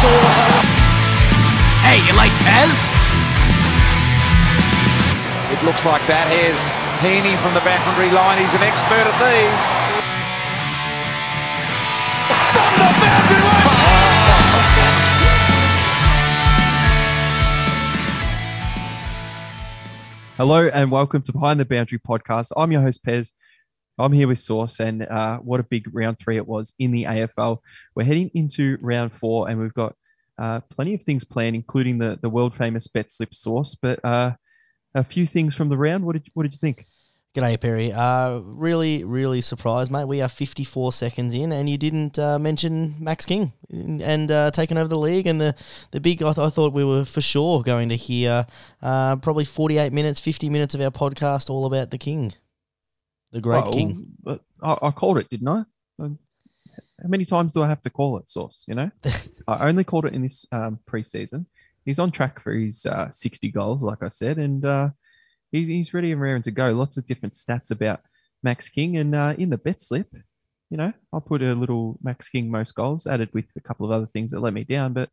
Sauce. Hey, you like Pez? It looks like that. Here's Heaney from the boundary line. He's an expert at these. From the boundary line. Hello and welcome to Behind the Boundary podcast. I'm your host, Pez. I'm here with Source, and uh, what a big round three it was in the AFL. We're heading into round four, and we've got uh, plenty of things planned, including the, the world famous bet slip Source. But uh, a few things from the round. What did what did you think? G'day, Perry. Uh, really, really surprised, mate. We are 54 seconds in, and you didn't uh, mention Max King and uh, taking over the league. And the, the big, I, th- I thought we were for sure going to hear uh, probably 48 minutes, 50 minutes of our podcast all about the King, the great Oh, King. I, I called it, didn't I? Um, How many times do I have to call it, Source? You know, I only called it in this um, preseason. He's on track for his uh, 60 goals, like I said, and uh, he, he's ready and raring to go. Lots of different stats about Max King, and uh, in the bet slip, you know, I put a little Max King most goals added with a couple of other things that let me down. But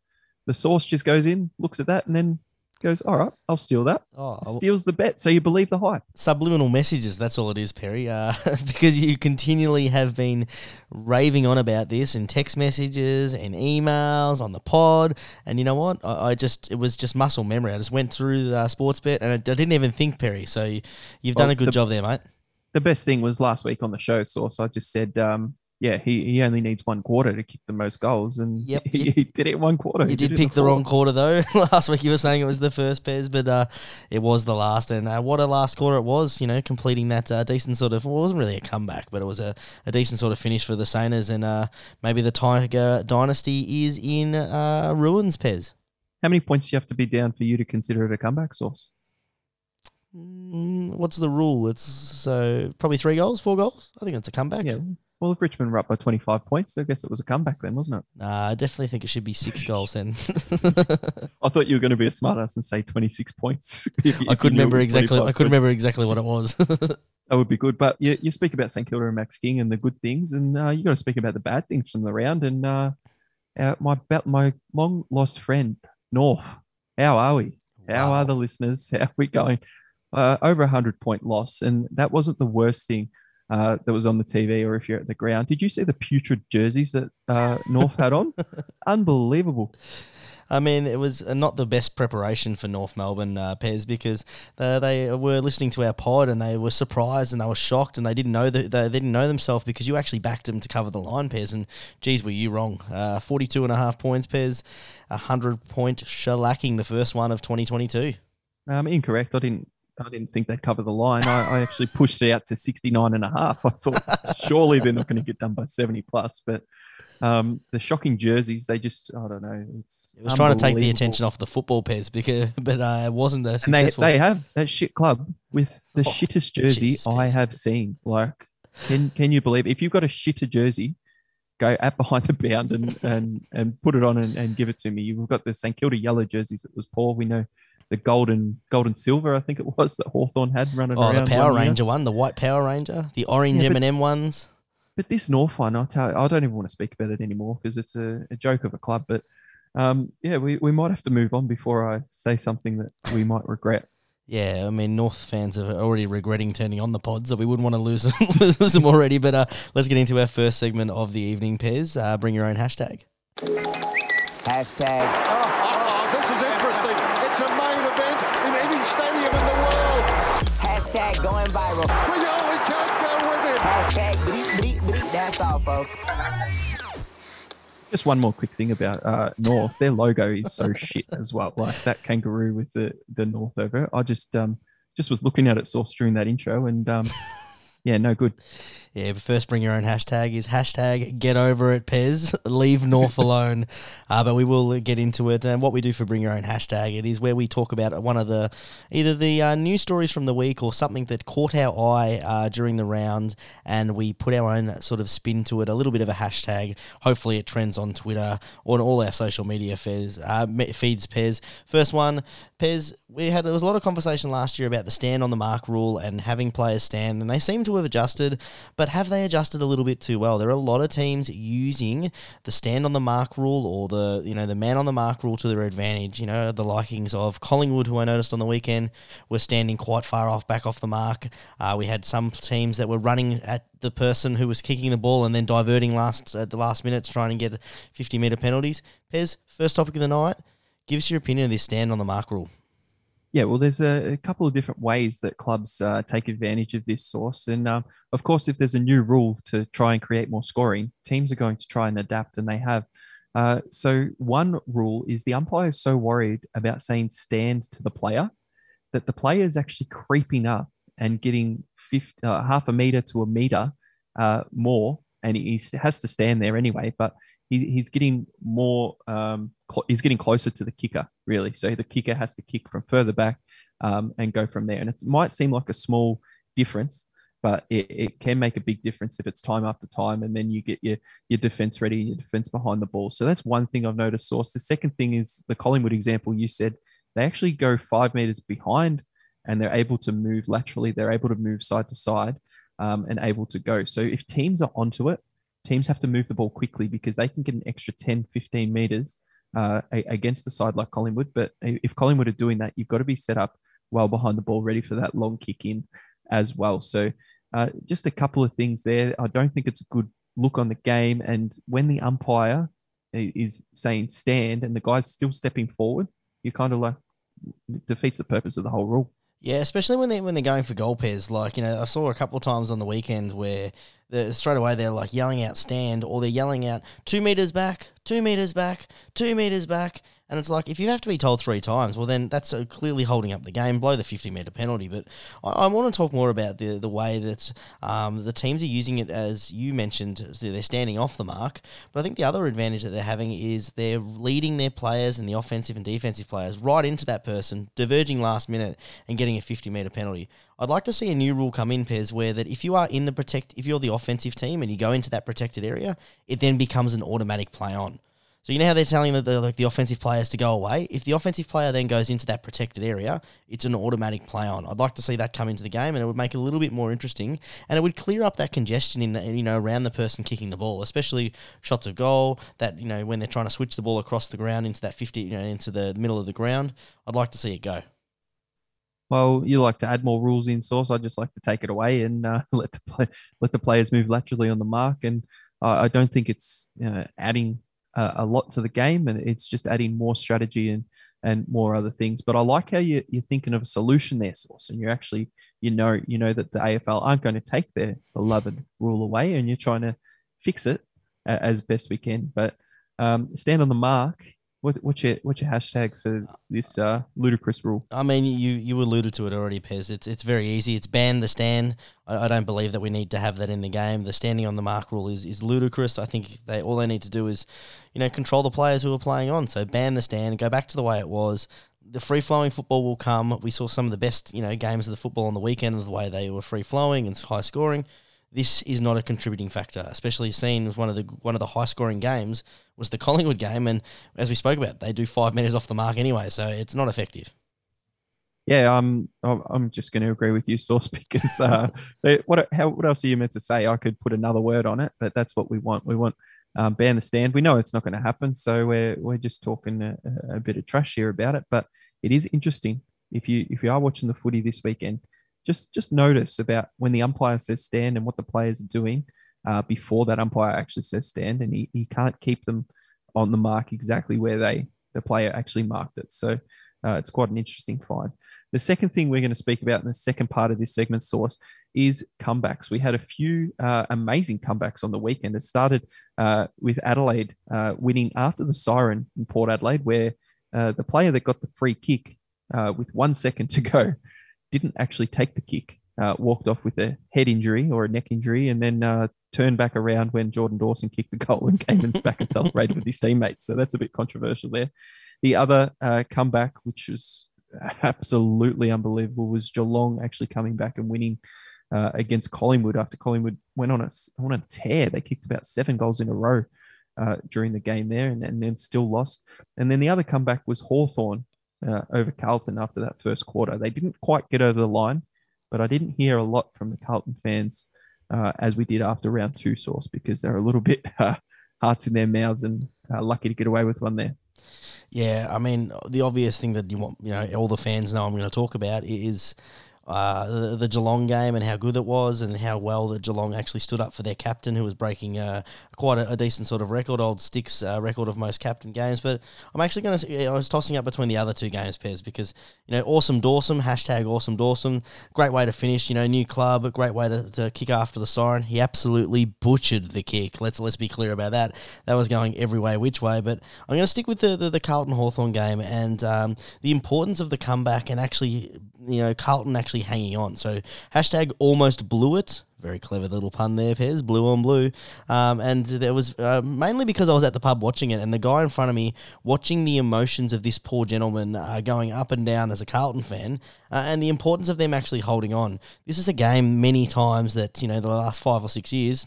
the source just goes in, looks at that, and then goes, "All right, I'll steal that." Oh, Steals the bet, so you believe the hype. subliminal messages. That's all it is, Perry. Uh, because you continually have been raving on about this in text messages and emails on the pod. And you know what? I, I just it was just muscle memory. I just went through the sports bet and I, I didn't even think, Perry. So you, you've done Well, a good the- job there, mate. the best thing was last week on the show, Source. I just said, um, yeah, he, he only needs one quarter to kick the most goals, and Yep, he, he did it one quarter. You He did it pick the wrong quarter though. Last week you were saying it was the first pairs, but uh, it was the last. And uh, what a last quarter it was, you know, completing that uh, decent sort of, well, it wasn't really a comeback, but it was a, a decent sort of finish for the Sainers. And uh, maybe the Tiger dynasty is in uh, ruins, Pez. How many points do you have to be down for you to consider it a comeback source? Mm, what's the rule? It's so probably three goals, four goals. I think it's a comeback. Yeah. Well, if Richmond were up by 25 points, I guess it was a comeback then, wasn't it? Nah, I definitely think it should be six goals then. I thought you were going to be a smartass and say 26 points. if I couldn't remember exactly. I couldn't points. remember exactly what it was. That would be good. But you, you speak about St Kilda and Max King and the good things, and uh, you got to speak about the bad things from the round. And uh, uh, my my long lost friend North, how are we? How Wow. are the listeners? How are we going? Uh, over a hundred point loss, and that wasn't the worst thing uh, that was on the TV or if you're at the ground. Did you see the putrid jerseys that uh, North had on? Unbelievable. I mean, it was uh, not the best preparation for North Melbourne, uh, Pez, because uh, they were listening to our pod and they were surprised and they were shocked and they didn't know that they, they didn't know themselves because you actually backed them to cover the line, Pez. And geez, were you wrong? Uh, 42 and a half points, Pez, a hundred point shellacking, the first one of 2022. Um, incorrect. I didn't. I didn't think they'd cover the line. I, I actually pushed it out to 69 and a half. I thought surely they're not going to get done by 70 plus. But um, the shocking jerseys, they just, I don't know. It's It was trying to take the attention off the football, Pez, because but uh, it wasn't a And they, successful. they have that shit club with the Oh, shittest jersey jeez, I have seen. Like, can can you believe if you've got a shitter jersey, go at behind the bound and and and put it on and, and give it to me. You've got the St Kilda yellow jerseys that was poor. We know the golden golden silver, I think it was that Hawthorn had running Oh, around. the Power one year. Ranger one, the white Power Ranger, the orange Yeah, M&M ones. But this North one, I tell you, I don't even want to speak about it anymore because it's a, a joke of a club. But um, yeah, we, we might have to move on before I say something that we might regret. Yeah, I mean, North fans are already regretting turning on the pod, so we wouldn't want to lose them, lose them already. But uh, let's get into our first segment of the evening, Pez. Uh, bring your own hashtag. Hashtag Oh, this is interesting. Hashtag going viral. We only can't go with it. Hashtag bleep bleep bleep. That's all, folks. Just one more quick thing about uh, North. Their logo is so shit as well. Like that kangaroo with the, the North over it. I just um just was looking at it source during that intro and um yeah, no good. Yeah, but first, bring your own hashtag is hashtag get over it, Pez. Leave North alone. Uh, but we will get into it. And what we do for bring your own hashtag, it is where we talk about one of the either the uh, news stories from the week or something that caught our eye uh, during the round, and we put our own sort of spin to it, a little bit of a hashtag. Hopefully, it trends on Twitter or on all our social media feeds, uh, feeds. Pez. First one, Pez, we had there was a lot of conversation last year about the stand on the mark rule and having players stand, and they seem to have adjusted, but have they adjusted a little bit too well? There are a lot of teams using the stand on the mark rule or the you know the man on the mark rule to their advantage. You know the likings of Collingwood, who I noticed on the weekend were standing quite far off back off the mark. Uh, we had some teams that were running at the person who was kicking the ball and then diverting last at the last minute to get 50 meter penalties. Pez, first topic of the night. Give us your opinion of this stand on the mark rule. Yeah, well, there's a, a couple of different ways that clubs uh, take advantage of this source. And um, of course, if there's a new rule to try and create more scoring, teams are going to try and adapt, and they have. Uh, so, one rule is the umpire is so worried about saying stand to the player that the player is actually creeping up and getting 50, uh, half a meter to a meter uh, more, and he has to stand there anyway. But he, he's getting more um, cl- he's getting closer to the kicker really. So the kicker has to kick from further back um, and go from there. And it might seem like a small difference but it, it can make a big difference if it's time after time and then you get your your defense ready your defense behind the ball. So that's one thing i've noticed source. The second thing is the collingwood example you said. They actually go five meters behind and they're able to move laterally. They're able to move side to side um, and able to go. So if teams are onto it teams have to move the ball quickly because they can get an extra 10, 15 meters uh, against the side like Collingwood. But if Collingwood are doing that, you've got to be set up well behind the ball, ready for that long kick in as well. So uh, just a couple of things there. I don't think it's a good look on the game. And when the umpire is saying stand and the guy's still stepping forward, you kind of like defeats the purpose of the whole rule. Yeah, especially when they when they're going for goal pairs. Like you know, I saw a couple of times on the weekend where straight away they're like yelling out stand or they're yelling out two meters back, two meters back, two meters back. And it's like, if you have to be told three times, well, then that's uh, clearly holding up the game, blow the 50 metre penalty. But I, I, want to talk more about the, the way that um, the teams are using it, as you mentioned, they're standing off the mark. But I think the other advantage that they're having is they're leading their players and the offensive and defensive players right into that person, diverging last minute and getting a 50 metre penalty. I'd like to see a new rule come in, Pez, where that if you are in the protect, if you're the offensive team and you go into that protected area, it then becomes an automatic play on. So you know how they're telling the, like the offensive players to go away. If the offensive player then goes into that protected area, it's an automatic play on. I'd like to see that come into the game, and it would make it a little bit more interesting, and it would clear up that congestion in the, you know around the person kicking the ball, especially shots of goal. That you know when they're trying to switch the ball across the ground into that fifty, you know, into the middle of the ground. I'd like to see it go. Well, you like to add more rules in source. I just like to take it away and uh, let the play, let the players move laterally on the mark. And uh, I don't think it's you know, adding a lot to the game, and it's just adding more strategy and and more other things. But I like how you, you're thinking of a solution there, source, and you're actually you know you know that the AFL aren't going to take their beloved rule away, and you're trying to fix it as best we can. But um, stand on the mark what, what's your what's your hashtag for this uh, ludicrous rule? I mean, you you alluded to it already, Pez. It's it's very easy. It's ban the stand. I, I, don't believe that we need to have that in the game. The standing on the mark rule is, is ludicrous. I think they all they need to do is, you know, control the players who are playing on. So ban the stand. Go back to the way it was. The free flowing football will come. We saw some of the best you know games of the football on the weekend of the way they were free flowing and high scoring this is not a contributing factor, especially seen as one of the one of the high scoring games was the Collingwood game, and as we spoke about, they do five meters off the mark anyway, so it's not effective. Yeah, I'm I'm just going to agree with you, Source, because uh, what how what else are you meant to say? I could put another word on it, but that's what we want. We want um, ban the stand. We know it's not going to happen, so we're we're just talking a, a bit of trash here about it. But it is interesting if you if you are watching the footy this weekend just just notice about when the umpire says stand and what the players are doing uh, before that umpire actually says stand, and he, he can't keep them on the mark exactly where they the player actually marked it. So uh, it's quite an interesting find. The second thing we're going to speak about in the second part of this segment source is comebacks. We had a few uh, amazing comebacks on the weekend. It started uh, with Adelaide uh, winning after the siren in Port Adelaide, where uh, the player that got the free kick uh, with one second to go didn't actually take the kick, uh, walked off with a head injury or a neck injury, and then uh, turned back around when Jordan Dawson kicked the goal and came back and celebrated with his teammates. So that's a bit controversial there. The other uh, comeback, which was absolutely unbelievable, was Geelong actually coming back and winning uh, against Collingwood after Collingwood went on a, on a tear. They kicked about seven goals in a row. Uh, during the game there and, and then still lost. And then the other comeback was Hawthorn uh, over Carlton after that first quarter. They didn't quite get over the line, but I didn't hear a lot from the Carlton fans uh, as we did after round two source because they're a little bit uh, hearts in their mouths and uh, lucky to get away with one there. Yeah, I mean, the obvious thing that you want, you know, all the fans know I'm going to talk about is uh, the, the Geelong game and how good it was, and how well that Geelong actually stood up for their captain, who was breaking uh, quite a, a, decent sort of record, old Sticks uh, record of most captain games. But I'm actually going to, I was tossing up between the other two games pairs because you know, awesome Dawson hashtag awesome Dawson, great way to finish. You know, new club, a great way to, to kick after the siren. He absolutely butchered the kick. Let's let's be clear about that. That was going every way, which way. But I'm going to stick with the the, the Carlton Hawthorn game and um, the importance of the comeback and actually, you know, Carlton actually hanging on. So hashtag almost blew it. Very clever little pun there, Pez. Blue on blue. Um, and there was uh, mainly because I was at the pub watching it, and the guy in front of me watching the emotions of this poor gentleman uh, going up and down as a Carlton fan, uh, and the importance of them actually holding on. This is a game many times that, you know, the last five or six years,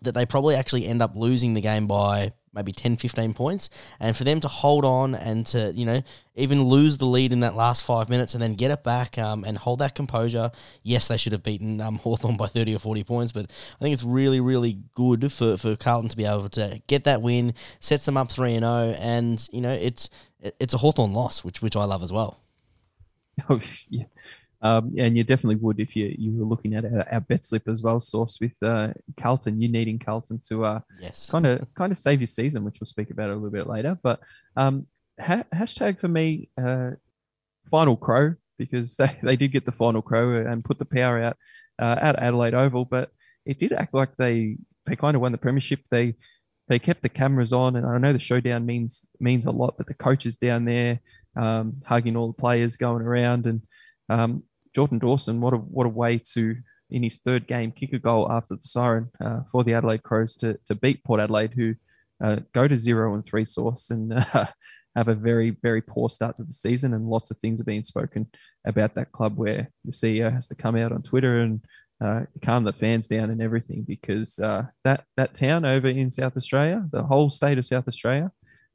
that they probably actually end up losing the game by maybe 10, 15 points. And for them to hold on and to, you know, even lose the lead in that last five minutes and then get it back um, and hold that composure. Yes, they should have beaten um, Hawthorn by 30 or 40 points, but I think it's really, really good for, for Carlton to be able to get that win, sets them up 3 and 0. And, you know, it's it's a Hawthorn loss, which, which I love as well. Oh, yeah. Um, and you definitely would if you, you were looking at our, our bet slip as well, source with uh, Carlton. You needing Carlton to uh, yes kind of kind of save your season, which we'll speak about a little bit later. But um, ha- hashtag for me, uh, final crow because they, they did get the final crow and put the power out uh, at Adelaide Oval, but it did act like they they kind of won the premiership. They they kept the cameras on, and I know the showdown means means a lot, but the coaches down there um, hugging all the players, going around, and um, Jordan Dawson, what a what a way to in his third game kick a goal after the siren uh, for the Adelaide Crows to to beat Port Adelaide, who uh, go to zero and three source and uh, have a very very poor start to the season, and lots of things are being spoken about that club where the CEO has to come out on Twitter and uh, calm the fans down and everything because uh, that that town over in South Australia, the whole state of South Australia,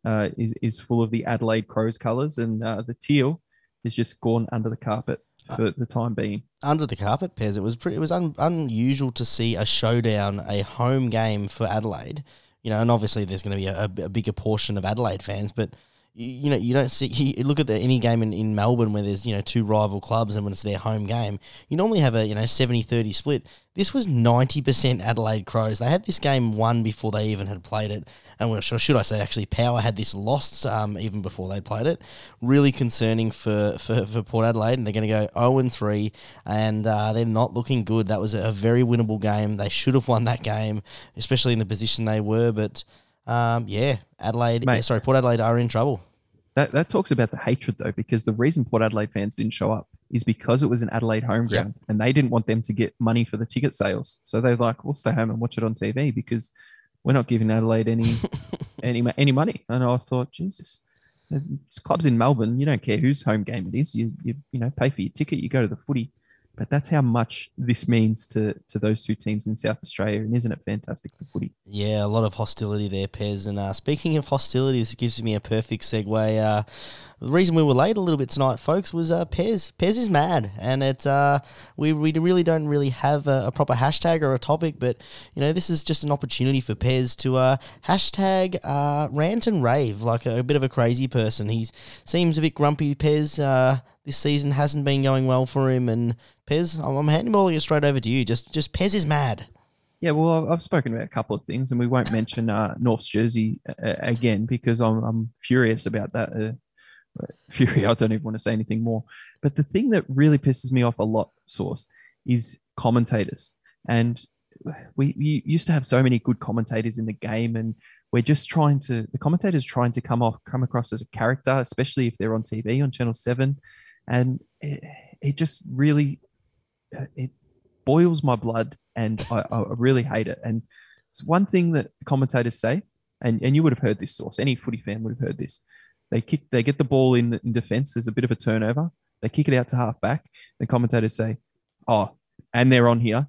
uh, is is full of the Adelaide Crows colours, and uh, the teal is just gone under the carpet for the time being. Under the carpet, Pez. It was pretty, it was un, unusual to see a showdown, a home game for Adelaide. You know, and obviously there's going to be a, a bigger portion of Adelaide fans, but you, know, you don't see. You look at the, any game in, in Melbourne where there's you know two rival clubs and when it's their home game, you normally have a you know 70-30 split. This was ninety percent Adelaide Crows. They had this game won before they even had played it, and well, should I say actually, Power had this lost um, even before they played it. Really concerning for, for, for Port Adelaide, and they're going to go zero and three, and uh, they're not looking good. That was a very winnable game. They should have won that game, especially in the position they were, but. Um, yeah, Adelaide. Mate, sorry, Port Adelaide are in trouble. That that talks about the hatred though, because the reason Port Adelaide fans didn't show up is because it was an Adelaide home ground, yep. and they didn't want them to get money for the ticket sales. So they're like, "We'll stay home and watch it on TV because we're not giving Adelaide any any any money." And I thought, Jesus, it's clubs in Melbourne. You don't care whose home game it is. You you you know pay for your ticket. You go to the footy. But that's how much this means to to those two teams in South Australia, and isn't it fantastic for footy? Yeah, a lot of hostility there, Pez. And uh, speaking of hostility, this gives me a perfect segue. Uh, the reason we were late a little bit tonight, folks, was uh, Pez. Pez is mad, and it's uh, we we really don't really have a, a, proper hashtag or a topic, but you know this is just an opportunity for Pez to uh, hashtag uh, rant and rave like a, a, bit of a crazy person. He seems a bit grumpy, Pez. Uh, this season hasn't been going well for him. And Pez, I'm, I'm it straight over to you. Just, just Pez is mad. Yeah, well, I've spoken about a couple of things, and we won't mention uh, North's jersey uh, again because I'm, I'm furious about that. Uh, fury, I don't even want to say anything more. But the thing that really pisses me off a lot, Source, is commentators. And we, we used to have so many good commentators in the game, and we're just trying to the commentators trying to come off come across as a character, especially if they're on TV on Channel Seven and it, it just really uh, it boils my blood, and I, I really hate it. And it's one thing that commentators say, and, and you would have heard this source. Any footy fan would have heard this. They kick, they get the ball in, in defence. There's a bit of a turnover. They kick it out to half back. The commentators say, "Oh, and they're on here."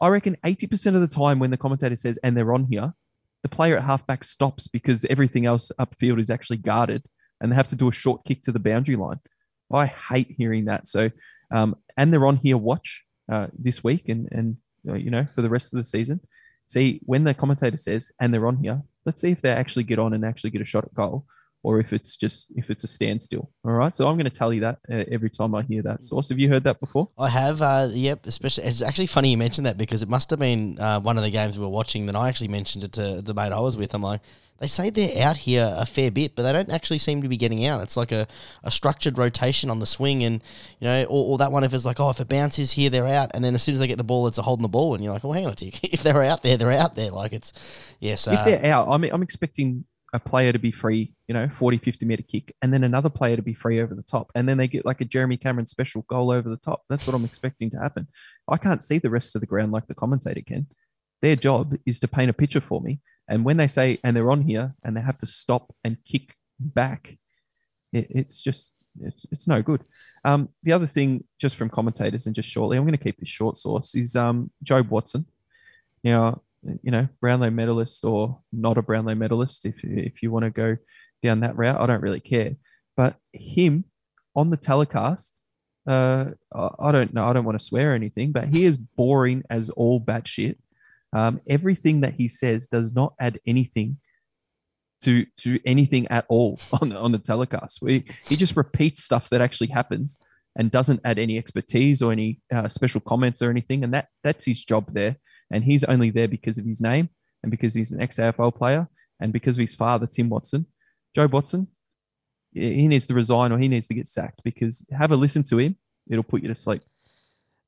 I reckon 80% of the time when the commentator says, and they're on here, the player at halfback stops because everything else upfield is actually guarded and they have to do a short kick to the boundary line. I hate hearing that. So, um, and they're on here watch uh, this week and and uh, you know for the rest of the season. See when the commentator says and they're on here. Let's see if they actually get on and actually get a shot at goal, or if it's just if it's a standstill. All right. So I'm going to tell you that uh, every time I hear that source. Have you heard that before? I have, uh, yep. Especially, it's actually funny you mentioned that because it must have been uh, one of the games we were watching. that I actually mentioned it to the mate I was with. I'm like, they say they're out here a fair bit, but they don't actually seem to be getting out. It's like a, a structured rotation on the swing, and you know, or, or that one if it's like, oh, if it bounces here, they're out, and then as soon as they get the ball, it's a holding the ball, and you're like, oh, hang on a tick. If they're out there, they're out there. Like it's, yes. if uh, they're out, I'm, I'm expecting a player to be free, you know, 40, 50 meter kick, and then another player to be free over the top. And then they get like a Jeremy Cameron special goal over the top. That's what I'm expecting to happen. I can't see the rest of the ground like the commentator can. Their job is to paint a picture for me. And when they say, and they're on here and they have to stop and kick back, it, it's just, it's, it's no good. Um, the other thing, just from commentators and just shortly, I'm going to keep this short source, is um, Jobe Watson. Now, you know, Brownlow medalist or not a Brownlow medalist, if if you want to go down that route, I don't really care. But him on the telecast, uh, I don't know, I don't want to swear anything, but he is boring as all batshit. Um, everything that he says does not add anything to to anything at all on the, on the telecast. We, he just repeats stuff that actually happens and doesn't add any expertise or any uh, special comments or anything. And that that's his job there. And he's only there because of his name and because he's an ex AFL player and because of his father, Tim Watson. Jobe Watson, he needs to resign or he needs to get sacked because have a listen to him. It'll put you to sleep.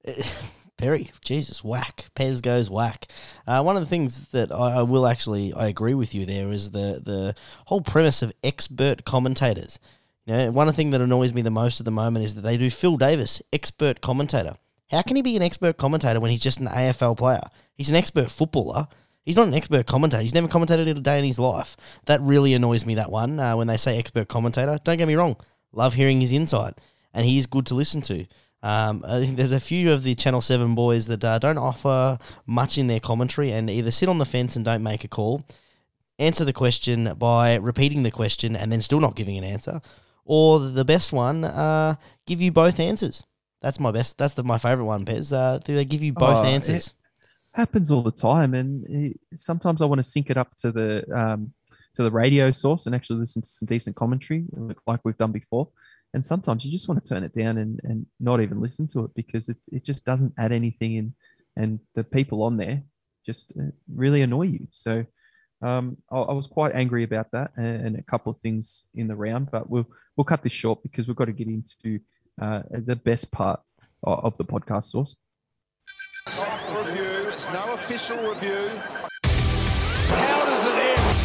Perry, Jesus, whack. Pez goes whack. Uh, one of the things that I, I will actually I agree with you there is the the whole premise of expert commentators. You know, one thing that annoys me the most at the moment is that they do Phil Davis, expert commentator. How can he be an expert commentator when he's just an AFL player? He's an expert footballer. He's not an expert commentator. He's never commentated a day in his life. That really annoys me. That one uh, when they say expert commentator. Don't get me wrong. Love hearing his insight, and he is good to listen to. Um, I think there's a few of the Channel 7 boys that uh, don't offer much in their commentary and either sit on the fence and don't make a call, answer the question by repeating the question and then still not giving an answer, or the best one, uh, give you both answers. That's my best. That's the, my favorite one, Pez. Uh, they give you both Oh, answers. happens all the time and eh, sometimes i want to sync it up to the um, to the radio source and actually listen to some decent commentary like we've done before and sometimes you just want to turn it down and, and not even listen to it because it, it just doesn't add anything in and the people on there just uh, really annoy you so um, I, I was quite angry about that and, and a couple of things in the round but we'll we'll cut this short because we've got to get into uh, the best part of, the podcast source Soft review. It's no official review. How does it end?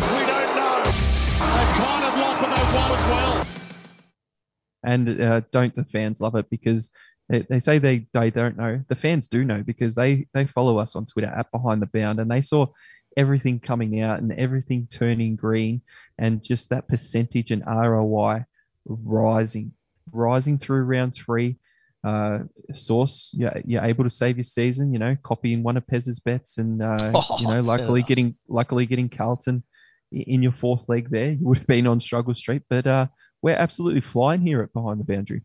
We don't know. They've kind of lost, but they've won as well. And uh, don't the fans love it? Because they, they say they they don't know. The fans do know because they they follow us on twitter at behind the bound and they saw everything coming out and everything turning green and just that percentage and roi rising rising through round three uh source. You're, you're able to save your season you know copying one of pez's bets and uh you know Oh, luckily getting luckily getting carlton in your fourth leg there. You would have been on struggle street but uh we're absolutely flying here at behind the boundary.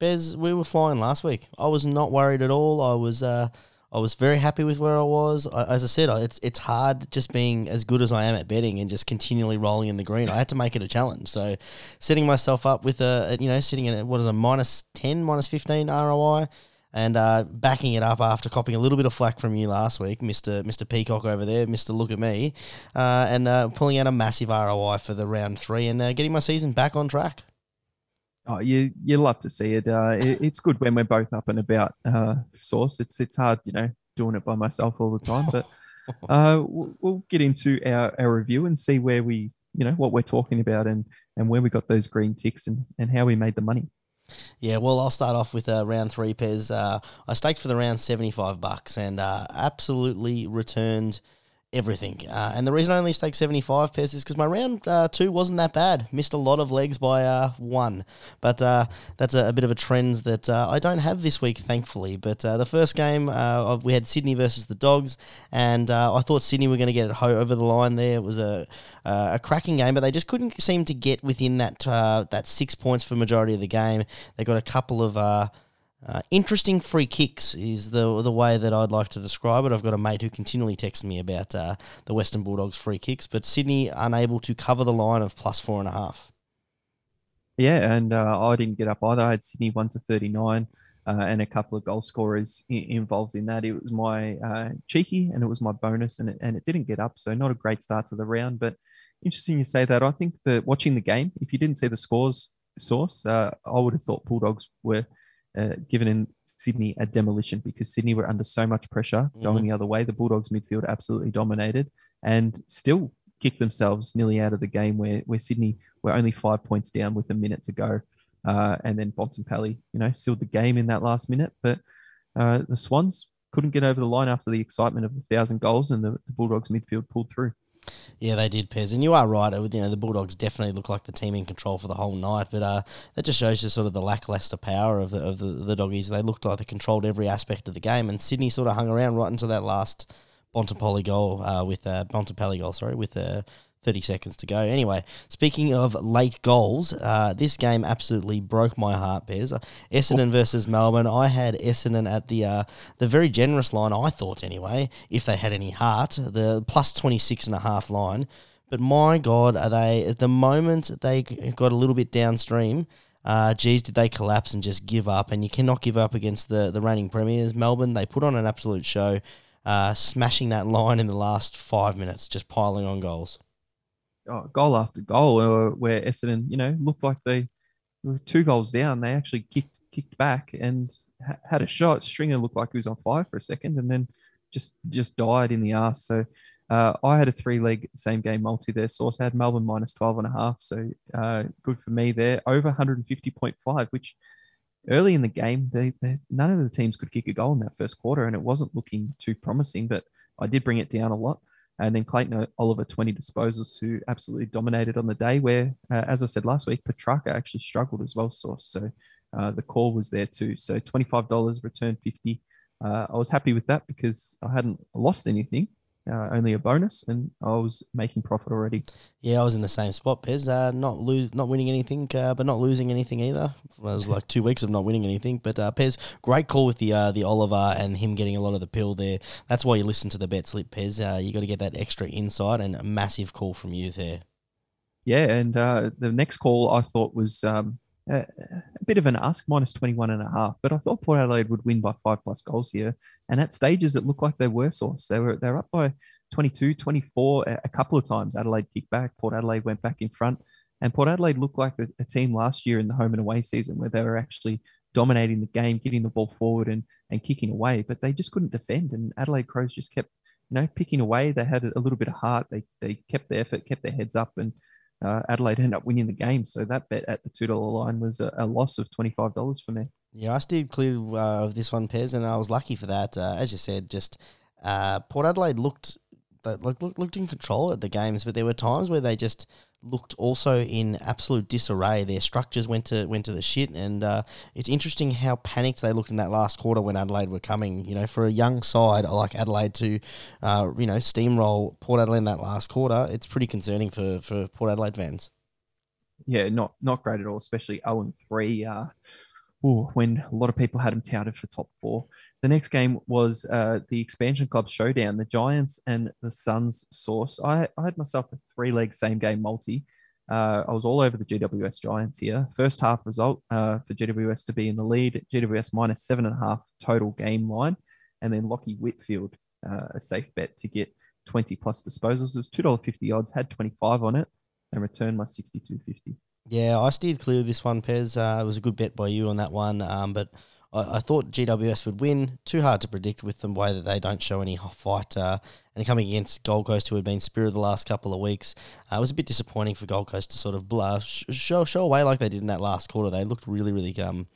Pez, we were flying last week. I was not worried at all. I was uh, I was very happy with where I was. I, as I said, I- it's it's hard just being as good as I am at betting and just continually rolling in the green. I had to make it a challenge. So, setting myself up with a you know sitting at what is a minus ten, minus fifteen ROI. And uh, backing it up after copying a little bit of flack from you last week, Mister Mister Peacock over there, Mister Look at Me, uh, and uh, pulling out a massive ROI for the round three and uh, getting my season back on track. Oh, you you love to see it. Uh, it it's good when we're both up and about. Uh, source. It's it's hard, you know, doing it by myself all the time. But uh, we'll, we'll get into our, our review and see where we, you know, what we're talking about and and where we got those green ticks and and how we made the money. Yeah, well, I'll start off with uh, round three, Pez. Uh, I staked for the round 75 bucks and uh, absolutely returned everything. Uh, and the reason I only staked 75 pairs is because my round uh, two wasn't that bad. Missed a lot of legs by uh, one. But uh, that's a, a bit of a trend that uh, I don't have this week, thankfully. But uh, the first game, we had Sydney versus the Dogs, and I thought Sydney were going to get it ho- over the line there. It was a, a cracking game, but they just couldn't seem to get within that, that six points for majority of the game. They got a couple of. Uh, interesting free kicks is the the way that I'd like to describe it. I've got a mate who continually texts me about uh, the Western Bulldogs free kicks, but Sydney unable to cover the line of plus four and a half. Yeah, and uh, I didn't get up either. I had Sydney one to thirty nine, uh, and a couple of goal scorers I- involved in that. It was my uh, cheeky, and it was my bonus, and it and it didn't get up. So not a great start to the round, but interesting you say that. I think that watching the game, if you didn't see the scores source, I would have thought Bulldogs were uh, given in Sydney a demolition because Sydney were under so much pressure going the other way. The Bulldogs midfield absolutely dominated and still kicked themselves nearly out of the game where, where Sydney were only five points down with a minute to go. Uh, and then Bontempelli, you know, sealed the game in that last minute. But uh, the Swans couldn't get over the line after the excitement of the thousand goals and the, the Bulldogs midfield pulled through. Yeah, they did, Pez, and you are right. You know, the Bulldogs definitely look like the team in control for the whole night, but uh, that just shows you sort of the lackluster power of the of the, the doggies. They looked like they controlled every aspect of the game, and Sydney sort of hung around right until that last Bontempelli goal uh, with uh, Bontempelli goal, sorry, with uh, 30 seconds to go. Anyway, speaking of late goals, uh, this game absolutely broke my heart, Bears. Essendon versus Melbourne. I had Essendon at the uh, the very generous line, I thought anyway, if they had any heart, the plus 26 and a half line. But my God, are they, at the moment they got a little bit downstream, uh, geez, did they collapse and just give up? And you cannot give up against the, the reigning premiers. Melbourne, they put on an absolute show, uh, smashing that line in the last five minutes, just piling on goals. Oh, goal after goal, uh, where Essendon, you know, looked like they were two goals down. They actually kicked kicked back and ha- had a shot. Stringer looked like he was on fire for a second, and then just just died in the arse. So uh, I had a three leg same game multi there. Source had Melbourne minus 12 and a half. So uh, good for me there. Over 150.5, which early in the game, they, they none of the teams could kick a goal in that first quarter, and it wasn't looking too promising. But I did bring it down a lot. And then Clayton Oliver, 20 disposals, who absolutely dominated on the day. Where, uh, as I said last week, Petracca actually struggled as well. Source, so uh, the call was there too. So $25 return 50. Uh, I was happy with that because I hadn't lost anything, uh, only a bonus, and I was making profit already. Yeah, I was in the same spot, Pez. Uh, not lose, not winning anything, uh, but not losing anything either. It was like two weeks of not winning anything. But uh, Pez, great call with the uh, the Oliver and him getting a lot of the pill there. That's why you listen to the bet slip, Pez. Uh, you got to get that extra insight and a massive call from you there. Yeah, and uh, the next call I thought was um, a, bit of an ask, minus 21 and a half. But I thought Port Adelaide would win by five plus goals here. And at stages, it looked like they were source. They were they're up by 22, 24 a, a couple of times. Adelaide kicked back. Port Adelaide went back in front. And Port Adelaide looked like a, a team last year in the home and away season where they were actually dominating the game, getting the ball forward and, and kicking away. But they just couldn't defend. And Adelaide Crows just kept, you know, picking away. They had a little bit of heart. They, they kept their effort, kept their heads up. And uh, Adelaide ended up winning the game. So that bet at the two dollar line was a, a loss of twenty five dollars for me. Yeah, I steered clear uh, of this one, Pez, and I was lucky for that. Uh, as you said, just uh, Port Adelaide looked, looked looked in control at the games, but there were times where they just looked also in absolute disarray. Their structures went to went to the shit, and uh, it's interesting how panicked they looked in that last quarter when Adelaide were coming. You know, for a young side like Adelaide to, uh, you know, steamroll Port Adelaide in that last quarter, it's pretty concerning for for Port Adelaide fans. Yeah, not not great at all, especially zero and three. Uh, ooh, when a lot of people had them touted for top four. The next game was uh, the expansion club showdown, the Giants and the Suns source. I, I had myself a three leg same game multi. Uh, I was all over the GWS Giants here. First half result uh, for GWS to be in the lead, GWS minus seven and a half total game line, and then Lachie Whitfield, uh, a safe bet to get 20 plus disposals. It was $2.50 odds, had 25 on it, and returned my 62.50. Yeah, I steered clear of this one, Pez. Uh, it was a good bet by you on that one, um, but I, I thought GWS would win. Too hard to predict with the way that they don't show any fight. Uh, and coming against Gold Coast, who had been spirit the last couple of weeks, uh, it was a bit disappointing for Gold Coast to sort of bluff, sh- show show away like they did in that last quarter. They looked really, really um,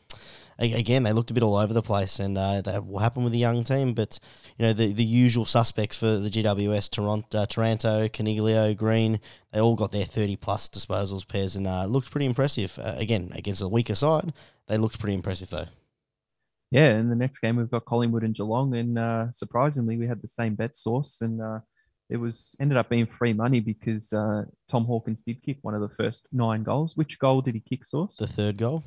again, they looked a bit all over the place, and uh, that will happen with a young team. But you know, the the usual suspects for the GWS: Taranto, uh, Coniglio, Green. They all got their thirty plus disposals pairs, and uh, looked pretty impressive. Uh, again, against a weaker side, they looked pretty impressive though. Yeah, and the next game we've got Collingwood and Geelong, and uh, surprisingly we had the same bet source, and uh, it was ended up being free money because uh, Tom Hawkins did kick one of the first nine goals. Which goal did he kick, Source? The third goal.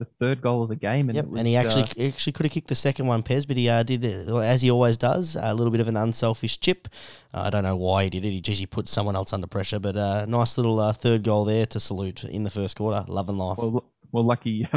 The third goal of the game, and yep, was, and he actually uh, he actually could have kicked the second one, Pez, but he uh, did it as he always does, a little bit of an unselfish chip. Uh, I don't know why he did it. He just he put someone else under pressure, but uh, nice little uh, third goal there to salute in the first quarter. Love and life. well, well, lucky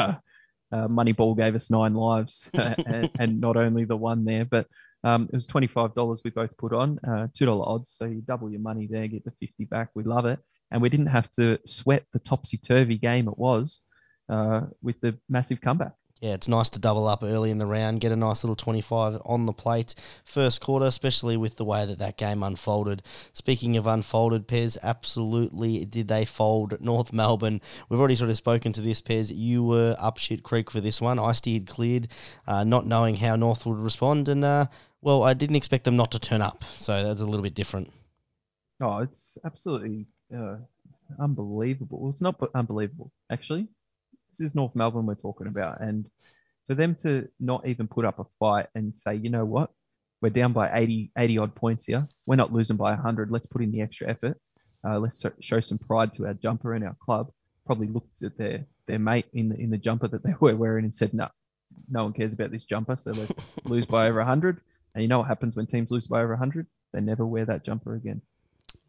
uh, uh, Moneyball gave us nine lives, and, and not only the one there, but um, it was twenty five dollars we both put on, uh, two dollar odds, so you double your money there, get the fifty back. We love it, and we didn't have to sweat the topsy turvy game it was uh, with the massive comeback. Yeah, it's nice to double up early in the round, get a nice little 25 on the plate first quarter, especially with the way that that game unfolded. Speaking of unfolded, Pez, absolutely did they fold North Melbourne. We've already sort of spoken to this, Pez. You were up shit creek for this one. I steered cleared, uh, not knowing how North would respond, and uh, well, I didn't expect them not to turn up, so that's a little bit different. Oh, it's absolutely uh, unbelievable. It's not unbelievable, actually. This is North Melbourne we're talking about. And for them to not even put up a fight and say, you know what, we're down by 80, 80 odd points here. We're not losing by 100. Let's put in the extra effort. Uh, let's show some pride to our jumper and our club. Probably looked at their, their mate in the, in the jumper that they were wearing and said, no, no one cares about this jumper. So let's lose by over 100. And you know what happens when teams lose by over 100? They never wear that jumper again.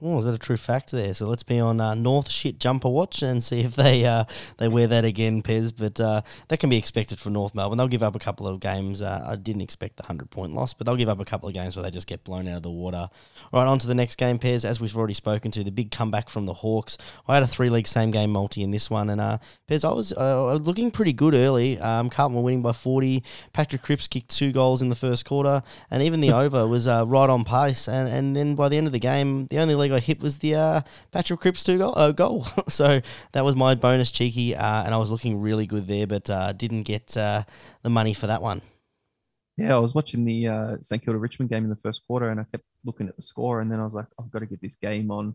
Oh, is that a true fact there? So let's be on uh, North shit jumper watch and see if they uh, they wear that again, Pez. But uh, that can be expected for North Melbourne. They'll give up a couple of games. Uh, I didn't expect the hundred point loss, but they'll give up a couple of games where they just get blown out of the water. All right, on to the next game, Pez. As we've already spoken to, the big comeback from the Hawks. I had a three league same game multi in this one, and uh, Pez, I was uh, looking pretty good early. Um, Carlton were winning by forty. Patrick Cripps kicked two goals in the first quarter, and even the over was uh, right on pace. And and then by the end of the game, the only leg I hit was the uh, Patrick Cripps two goal. Uh, goal. so that was my bonus cheeky, uh, and I was looking really good there, but uh, didn't get uh, the money for that one. Yeah, I was watching the uh, St Kilda Richmond game in the first quarter, and I kept looking at the score, and then I was like, I've got to get this game on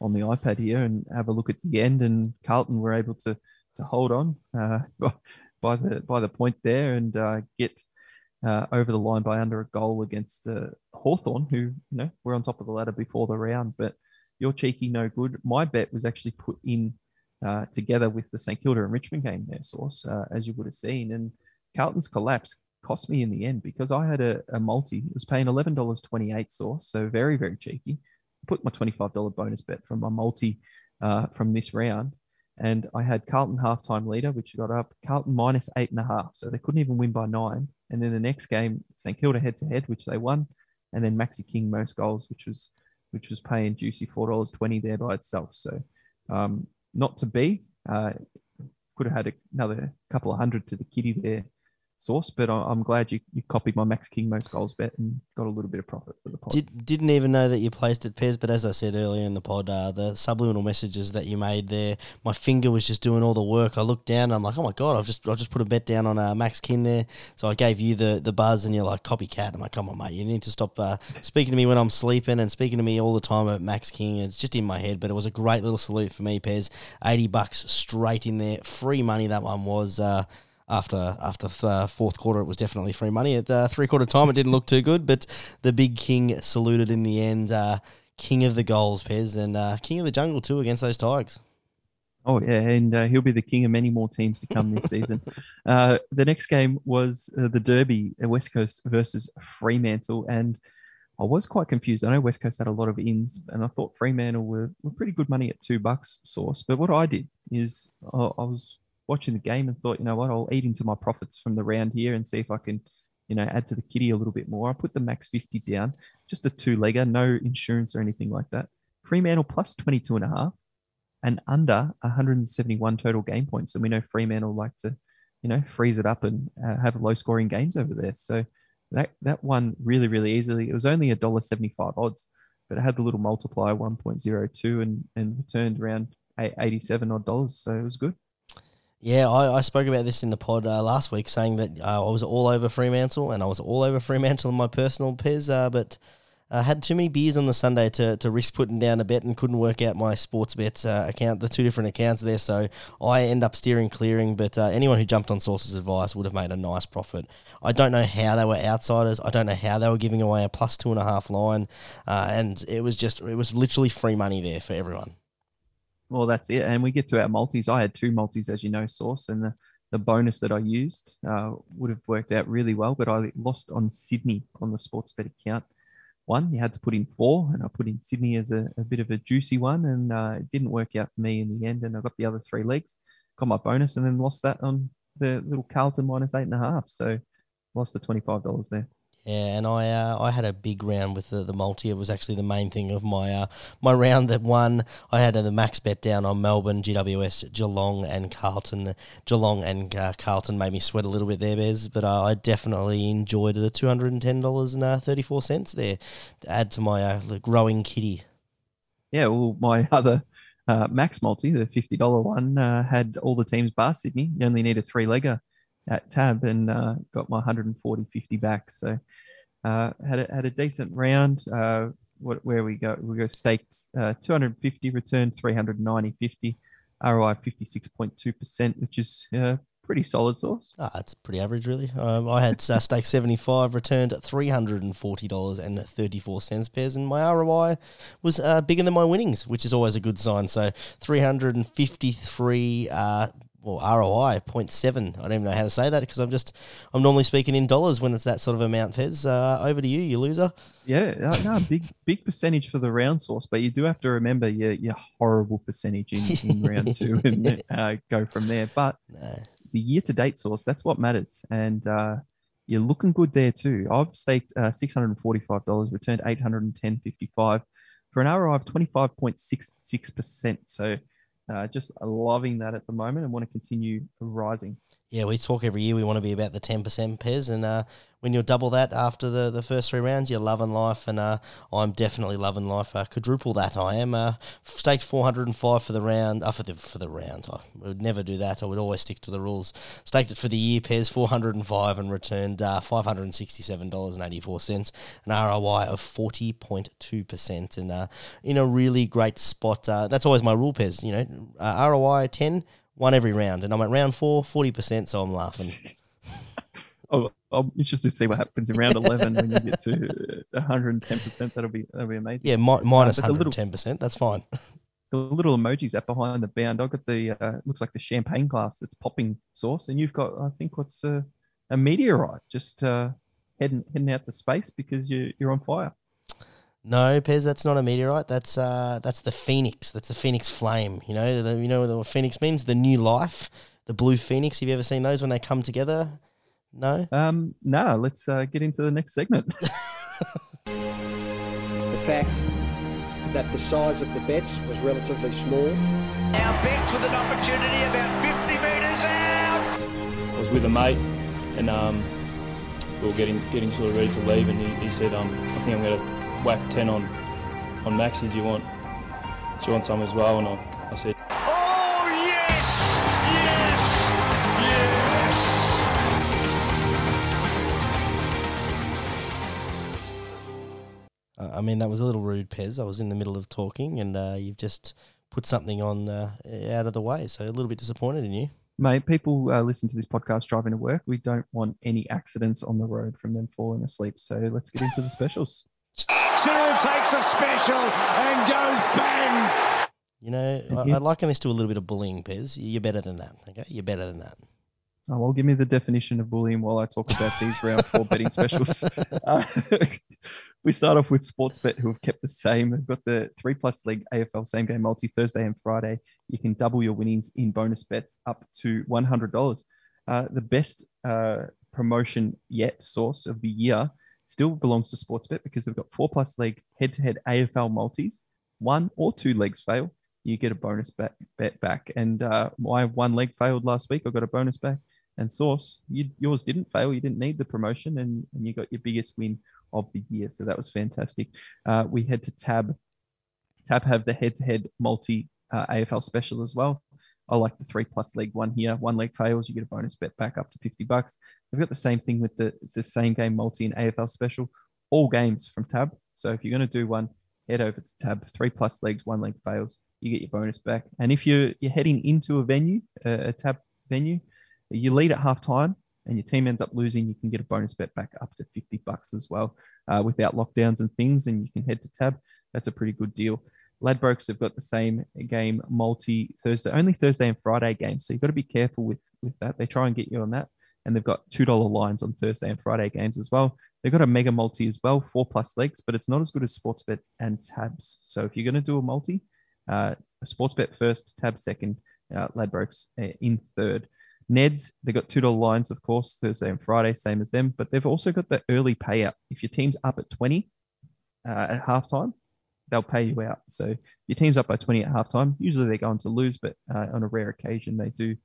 on the iPad here and have a look at the end. And Carlton were able to to hold on uh, by the by the point there and get uh, over the line by under a goal against uh, Hawthorn, who you know were on top of the ladder before the round. But you're cheeky, no good. My bet was actually put in uh, together with the St Kilda and Richmond game there, source, uh, as you would have seen, and Carlton's collapse cost me in the end because I had a, a multi. It was paying eleven dollars twenty eight source, so very very cheeky. Put my twenty five dollar bonus bet from my multi uh, from this round, and I had Carlton halftime leader, which got up Carlton minus eight and a half, so they couldn't even win by nine. And then the next game, St Kilda head to head, which they won, and then Maxi King most goals, which was which was paying juicy four dollars twenty there by itself. So um, not to be. Uh, could have had another couple of hundred to the kitty there, source. But I'm glad you, you copied my Max King most goals bet and got a little bit of profit for the pod. Did, didn't even know that you placed it, Pez, but as I said earlier in the pod, uh, the subliminal messages that you made there, my finger was just doing all the work. I looked down and I'm like, oh my God, I've just I've just put a bet down on uh, Max King there. So I gave you the, the buzz and you're like, copycat. I'm like, come on, mate, you need to stop uh, speaking to me when I'm sleeping and speaking to me all the time about Max King. It's just in my head, but it was a great little salute for me, Pez. 80 bucks straight in there. Free money, that one was. Uh, after after uh, fourth quarter, it was definitely free money. At uh, three quarter time, it didn't look too good, but the big king saluted in the end. Uh, king of the goals, Pez, and uh, king of the jungle too against those Tigers. Oh yeah, and uh, he'll be the king of many more teams to come this season. Uh, the next game was uh, the Derby, West Coast versus Fremantle, and I was quite confused. I know West Coast had a lot of ins, and I thought Fremantle were, were pretty good money at two bucks source. But what I did is I, I was watching the game and thought, you know what, I'll eat into my profits from the round here and see if I can, you know, add to the kitty a little bit more. I put the max 50 down, just a two legger, no insurance or anything like that. Fremantle plus 22 and a half and under 171 total game points. And we know Fremantle like to, you know, freeze it up and uh, have low scoring games over there. So that that one really, really easily. It was only a dollar 75 odds, but it had the little multiplier 1.02 and and returned around 87 odd dollars. So it was good. Yeah, I, I spoke about this in the pod uh, last week, saying that uh, I was all over Fremantle and I was all over Fremantle in my personal pairs, uh, but I had too many beers on the Sunday to, to risk putting down a bet and couldn't work out my sports bet uh, account, the two different accounts there. So I end up steering clearing. But uh, anyone who jumped on Source's advice would have made a nice profit. I don't know how they were outsiders. I don't know how they were giving away a plus two and a half line, uh, and it was just it was literally free money there for everyone. Well, that's it. And we get to our multis. I had two multis, as you know, source, and the, the bonus that I used uh, would have worked out really well, but I lost on Sydney on the sports bet account. One, you had to put in four, and I put in Sydney as a, a bit of a juicy one, and uh, it didn't work out for me in the end. And I got the other three legs, got my bonus, and then lost that on the little Carlton minus eight and a half. So lost the twenty five dollars there. Yeah, and I uh, I had a big round with the, the multi. It was actually the main thing of my uh, my round that won. I had uh, the max bet down on Melbourne, GWS, Geelong, and Carlton. Geelong and uh, Carlton made me sweat a little bit there, Pez, but uh, I definitely enjoyed the two hundred and ten dollars and uh, thirty four there to add to my growing kitty. Yeah, well, my other max multi, the fifty dollar one, had all the teams bar Sydney. You only need a three legger at tab and uh, got my 140 50 back. So uh, had a, had a decent round. Uh, what, where we go, we go staked uh, 250, returned 390 50, ROI 56.2%, which is uh, pretty solid source. Ah, it's pretty average, really. Um, I had uh, stake 75, returned $340.34 Pez, and my ROI was uh, bigger than my winnings, which is always a good sign. So 353 uh, well, ROI 0.7. I don't even know how to say that because I'm just, I'm normally speaking in dollars when it's that sort of amount, Pez. Uh, over to you, you loser. Yeah, no, big big percentage for the round source, but you do have to remember your, your horrible percentage in, in round two and uh, go from there. But No. the year to date source, that's what matters. And uh, you're looking good there too. I've staked uh, $645, returned 810.55 for an ROI of 25.66%. So uh, just loving that at the moment and want to continue rising. Yeah, we talk every year. We want to be about the ten percent Pez, and uh, when you're double that after the, the first three rounds, you're loving life. And uh, I'm definitely loving life. Uh, quadruple that I am. Uh, staked 405 for the round. Uh, for the for the round, I would never do that. I would always stick to the rules. Staked it for the year Pez 405 and returned uh, 567 dollars and 84 cents, an ROI of 40.2 percent, and uh, in a really great spot. Uh, that's always my rule Pez. You know, uh, ROI 10. One every round, and I'm at round four, 40%, so I'm laughing. I'm interested to see what happens in round 11 when you get to 110%. That'll be that'll be amazing. Yeah, mi- minus but the little- 110%. That's fine. the little emojis up behind the bound. I've got the uh, looks like the champagne glass that's popping sauce, and you've got I think what's a, a meteorite just uh, heading heading out to space because you you're on fire. No, Pez, that's not a meteorite. That's uh, that's the phoenix. That's the phoenix flame. You know, the, you know what phoenix means? The new life, the blue phoenix. Have you ever seen those when they come together? No. Um, nah, let's uh, get into the next segment. the fact that the size of the bets was relatively small. Our bets with an opportunity about 50 metres out. I was with a mate, and um, we were getting getting sort of ready to leave, and he, he said, um, "I think I'm going to whack ten on on Maxi. Do you want do you want some as well?" And I, I said, Oh, yes! Yes! Yes! Uh, I mean, that was a little rude, Pez. I was in the middle of talking, and uh, you've just put something on uh, out of the way. So a little bit disappointed in you. Mate, people uh, listen to this podcast driving to work. We don't want any accidents on the road from them falling asleep. So let's get into the specials. Cyril takes a special and goes bang. You know, I, you- I liken this to a little bit of bullying, Pez. You're better than that. Okay, you're better than that. Oh, well, give me the definition of bullying while I talk about these round four betting specials. Uh, we start off with Sportsbet, who have kept the same. They've got the three plus league AFL same game multi Thursday and Friday. You can double your winnings in bonus bets up to $100. Uh, the best uh, promotion yet source of the year still belongs to Sportsbet because they've got four plus league head to head AFL multis. One or two legs fail, you get a bonus bet, bet back. And uh, my one leg failed last week. I got a bonus back. And Source, you, yours didn't fail. You didn't need the promotion, and, and you got your biggest win of the year. So that was fantastic. Uh, we head to Tab. Tab have the head-to-head multi uh, AFL special as well. I like the three plus leg one here. One leg fails, you get a bonus bet back up to 50 bucks. They've got the same thing with the it's the same game multi and AFL special, all games from Tab. So if you're going to do one, head over to Tab. Three plus legs, one leg fails, you get your bonus back. And if you're you're heading into a venue, a, a Tab venue, you lead at half time and your team ends up losing, you can get a bonus bet back up to 50 bucks as well uh, without lockdowns and things. And you can head to Tab. That's a pretty good deal. Ladbrokes have got the same game multi Thursday, only Thursday and Friday games. So you've got to be careful with, with that. They try and get you on that. And they've got $2 lines on Thursday and Friday games as well. They've got a mega multi as well, four plus legs, but it's not as good as sports bets and tabs. So if you're going to do a multi, uh, Sportsbet first, tab second, uh, Ladbrokes uh, in third. Neds, they've got $2 lines, of course, Thursday and Friday, same as them, but they've also got the early payout. If your team's up at 20 uh, at halftime, they'll pay you out. So your team's up by 20 at halftime, usually they're going to lose, but uh, on a rare occasion, they do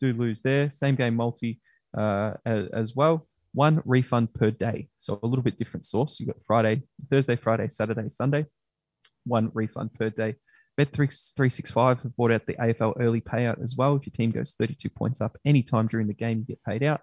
do lose there. Same game multi uh, as, well. One refund per day. So a little bit different source. You've got Friday, Thursday, Friday, Saturday, Sunday. One refund per day. Bet365 have brought out the AFL early payout as well. If your team goes 32 points up anytime during the game, you get paid out.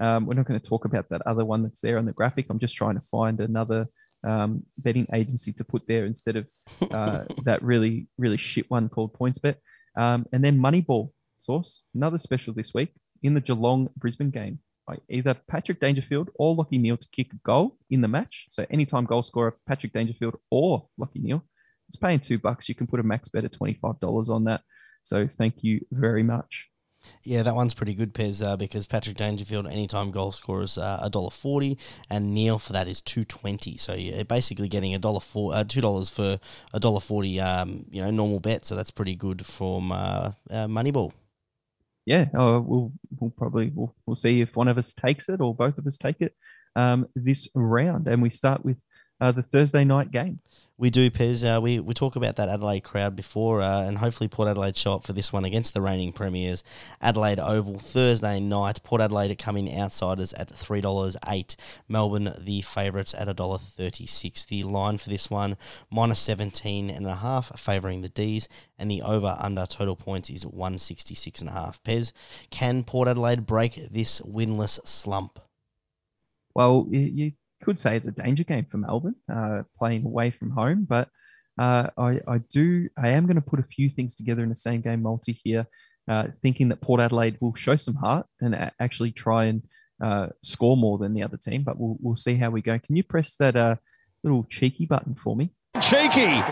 Um, we're not going to talk about that other one that's there on the graphic. I'm just trying to find another um, betting agency to put there instead of uh, that really, really shit one called PointsBet. Um, and then Moneyball source, another special this week in the Geelong Brisbane game. By either Patrick Dangerfield or Lachie Neale to kick a goal in the match. So anytime goal scorer, Patrick Dangerfield or Lachie Neale it's paying two bucks. You can put a max bet of $25 on that. So thank you very much. Yeah, that one's pretty good, Pez, uh, because Patrick Dangerfield, anytime goal scorer is uh, a dollar forty, and Neale for that is two twenty. So you're basically getting a dollar four, uh, two dollars for a dollar forty, um, you know, normal bet. So that's pretty good from uh, uh, Moneyball. Yeah, uh, we'll we'll probably we'll, we'll see if one of us takes it or both of us take it um, this round, and we start with uh, the Thursday night game. We do, Pez. Uh, we, we talk about that Adelaide crowd before, uh, and hopefully Port Adelaide show up for this one against the reigning premiers. Adelaide Oval Thursday night. Port Adelaide coming outsiders at three dollars eight. Melbourne the favourites at a dollar thirty six. The line for this one minus seventeen and a half, favouring the D's, and the over under total points is one sixty six and a half. Pez, can Port Adelaide break this winless slump? Well, you could say it's a danger game for Melbourne, uh, playing away from home. But uh, I, I do, I am going to put a few things together in the same game multi here, uh, thinking that Port Adelaide will show some heart and a- actually try and uh, score more than the other team. But we'll, we'll see how we go. Can you press that uh, little cheeky button for me? Cheeky.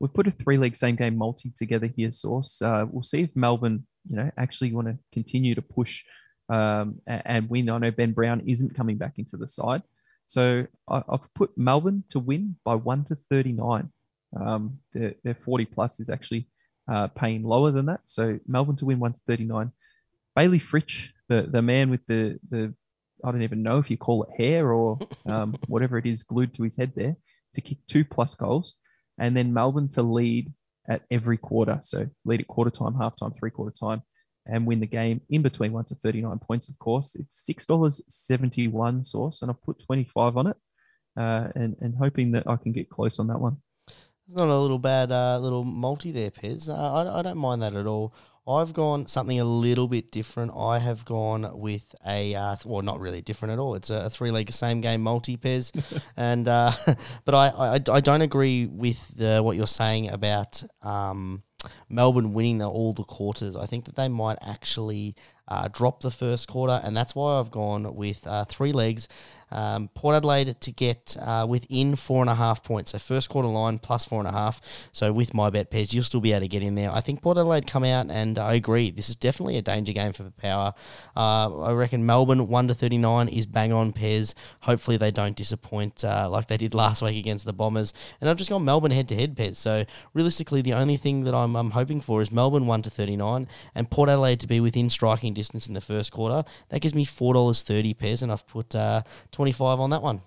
We've put a three leg same game multi together here, Source. Uh, we'll see if Melbourne, you know, actually want to continue to push um, and win. I know Ben Brown isn't coming back into the side. So I, have put Melbourne to win by one to 39. Um, their, their 40 plus is actually uh, paying lower than that. So Melbourne to win one to 39. Bailey Fritsch, the, the man with the, the, I don't even know if you call it hair or um, whatever it is glued to his head there, to kick two plus goals. And then Melbourne to lead at every quarter. So lead at quarter time, half time, three quarter time and win the game in between one to 39 points, of course. It's $6.71 source, and I've put 25 on it uh, and, and hoping that I can get close on that one. It's not a little bad uh, little multi there, Pez. Uh, I, I don't mind that at all. I've gone something a little bit different. I have gone with a uh, well, not really different at all. It's a, three leg same game multi Pez, and uh, but I, I, I don't agree with the, what you're saying about um, Melbourne winning the, all the quarters. I think that they might actually uh, drop the first quarter, and that's why I've gone with uh, three legs um, Port Adelaide to get uh, within four and a half points. So first quarter line plus four and a half. So with my bet Pez, you'll still be able to get in there. I think Port Adelaide come out, and I agree. This is definitely a danger game for the power. Uh, I reckon Melbourne one to thirty nine is bang on Pez. Hopefully they don't disappoint uh, like they did last week against the Bombers. And I've just gone Melbourne head to head Pez. So realistically, the only thing that I'm, I'm hoping for is Melbourne one to thirty nine and Port Adelaide to be within striking distance in the first quarter. That gives me four dollars thirty Pez, and I've put uh, 25 on that one.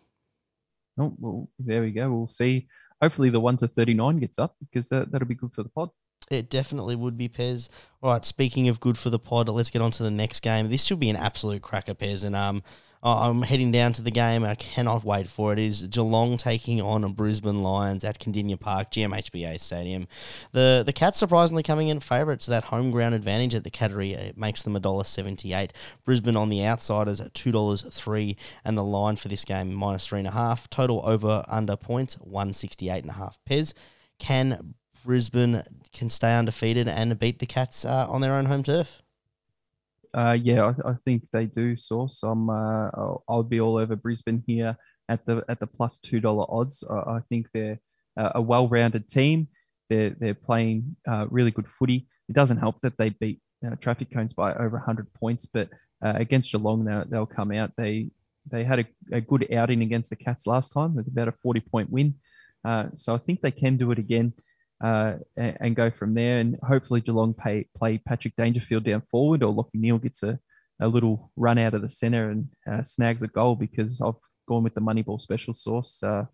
Oh, well, there we go. We'll see. Hopefully, the 1 to 39 gets up because uh, that'll be good for the pod. It definitely would be Pez. All right, speaking of good for the pod, let's get on to the next game. This should be an absolute cracker, Pez. And um, I'm heading down to the game. I cannot wait for it. It is Geelong taking on Brisbane Lions at Kardinia Park, GMHBA Stadium. The the Cats surprisingly coming in favourites. That home ground advantage at the Cattery it makes them $1.78. Brisbane on the outsiders at $2.03. And the line for this game, minus 3.5. Total over under points, 168.5 Pez. Can Brisbane can stay undefeated and beat the Cats uh, on their own home turf? Uh, yeah, I, I think they do. Source. I'm. Uh, I'll, I'll be all over Brisbane here at the at the plus two dollar odds. I, I think they're uh, a well-rounded team. They're they're playing uh, really good footy. It doesn't help that they beat uh, Traffic Cones by over 100 points, but uh, against Geelong, they'll, they'll come out. They they had a, a good outing against the Cats last time with about a 40 point win. So I think they can do it again uh, and, and, go from there. And hopefully Geelong pay, play Patrick Dangerfield down forward or Lachie Neale gets a, a little run out of the centre and uh, snags a goal because I've gone with the Moneyball special source. Uh,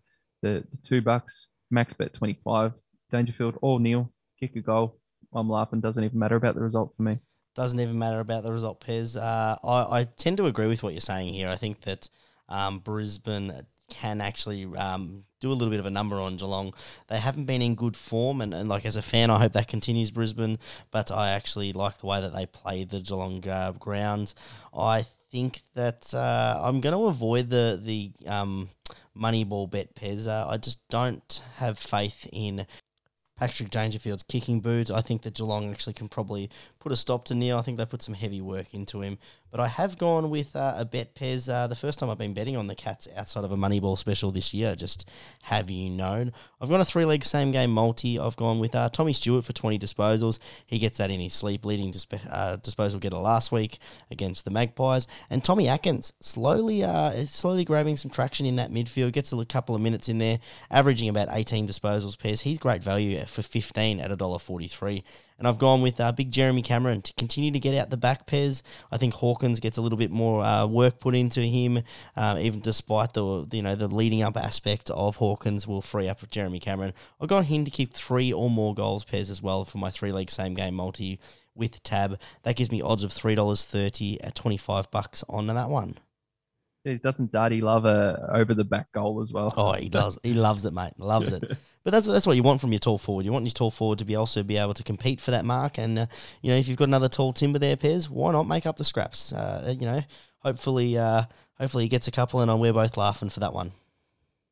the, the two bucks, max bet 25, Dangerfield or Neale, kick a goal. I'm laughing. Doesn't even matter about the result for me. Doesn't even matter about the result, Pez. Uh, I, I tend to agree with what you're saying here. I think that um, Brisbane can actually um, do a little bit of a number on Geelong. They haven't been in good form, and, and like as a fan, I hope that continues Brisbane. But I actually like the way that they play the Geelong uh, ground. I think that uh, I'm going to avoid the the um, Moneyball bet, Pez. Uh, I just don't have faith in Patrick Dangerfield's kicking boots. I think that Geelong actually can probably put a stop to Neale. I think they put some heavy work into him. But I have gone with uh, a bet, Pez. Uh, the first time I've been betting on the Cats outside of a Moneyball special this year, just have you known. I've gone a three leg same game multi. I've gone with uh, Tommy Stewart for 20 disposals. He gets that in his sleep, leading disp- uh, disposal getter last week against the Magpies. And Tommy Atkins slowly uh, slowly grabbing some traction in that midfield, gets a couple of minutes in there, averaging about 18 disposals Pez. He's great value for 15 at $1.43. And I've gone with uh, big Jeremy Cameron to continue to get out the back Pez. I think Hawkins gets a little bit more uh, work put into him, uh, even despite the you know the leading up aspect of Hawkins will free up Jeremy Cameron. I've got him to keep three or more goals Pez as well for my three leg same game multi with tab. That gives me odds of three dollars thirty at twenty five bucks on that one. Jeez, doesn't Daddy love a over the back goal as well? Oh, he does. He loves it, mate. Loves it. But that's that's what you want from your tall forward. You want your tall forward to be also be able to compete for that mark. And uh, you know, if you've got another tall timber there, Pez, why not make up the scraps? Uh, you know, hopefully, uh, hopefully he gets a couple, and we're both laughing for that one.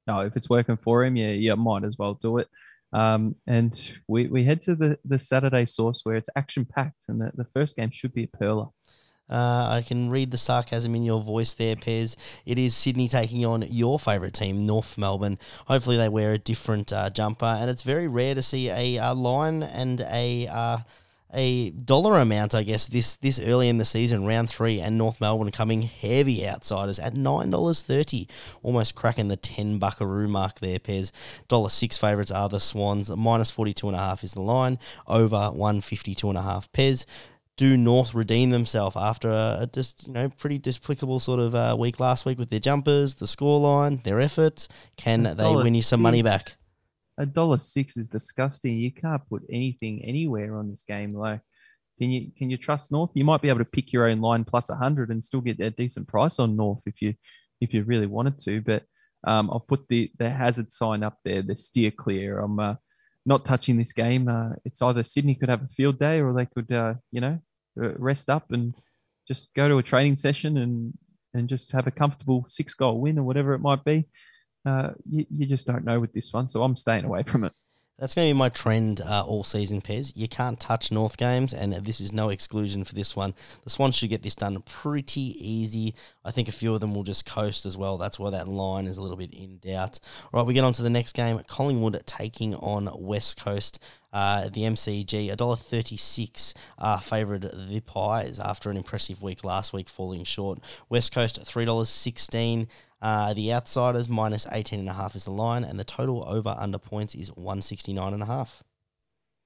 No, if it's working for him, yeah, yeah, might as well do it. Um, and we, we head to the, the Saturday source where it's action packed, and the, the first game should be a perler. Uh, I can read the sarcasm in your voice there, Pez. It is Sydney taking on your favourite team, North Melbourne. Hopefully, they wear a different uh, jumper, and it's very rare to see a, a line and a uh, a dollar amount, I guess, this this early in the season, round three, and North Melbourne coming heavy outsiders at nine dollars thirty, almost cracking the ten buckaroo mark there. Pez dollar six favourites are the Swans, minus forty two and a half is the line, over one fifty two and a half. Pez do North redeem themselves after a, a, just you know pretty despicable sort of uh, week last week with their jumpers, the scoreline, their effort? Can they win you some money back? A dollar six is disgusting. You can't put anything anywhere on this game. Like, can you can you trust North? You might be able to pick your own line plus a hundred and still get a decent price on North if you if you really wanted to. But um, I'll put the the hazard sign up there, the steer clear. I'm uh, not touching this game. Uh, it's either Sydney could have a field day or they could, uh, you know, uh, rest up and just go to a training session and and just have a comfortable six goal win or whatever it might be. Uh, you, you just don't know with this one, so I'm staying away from it. That's going to be my trend uh, all season, Pez. You can't touch North games, and this is no exclusion for this one. The Swans should get this done pretty easy. I think a few of them will just coast as well. That's why that line is a little bit in doubt. All right, we get on to the next game. Collingwood taking on West Coast. Uh, the MCG, $1.36 uh, favoured the Pies after an impressive week last week, falling short. West Coast, $3.16. Uh, the outsiders minus 18.5 is the line, and the total over under points is 169.5.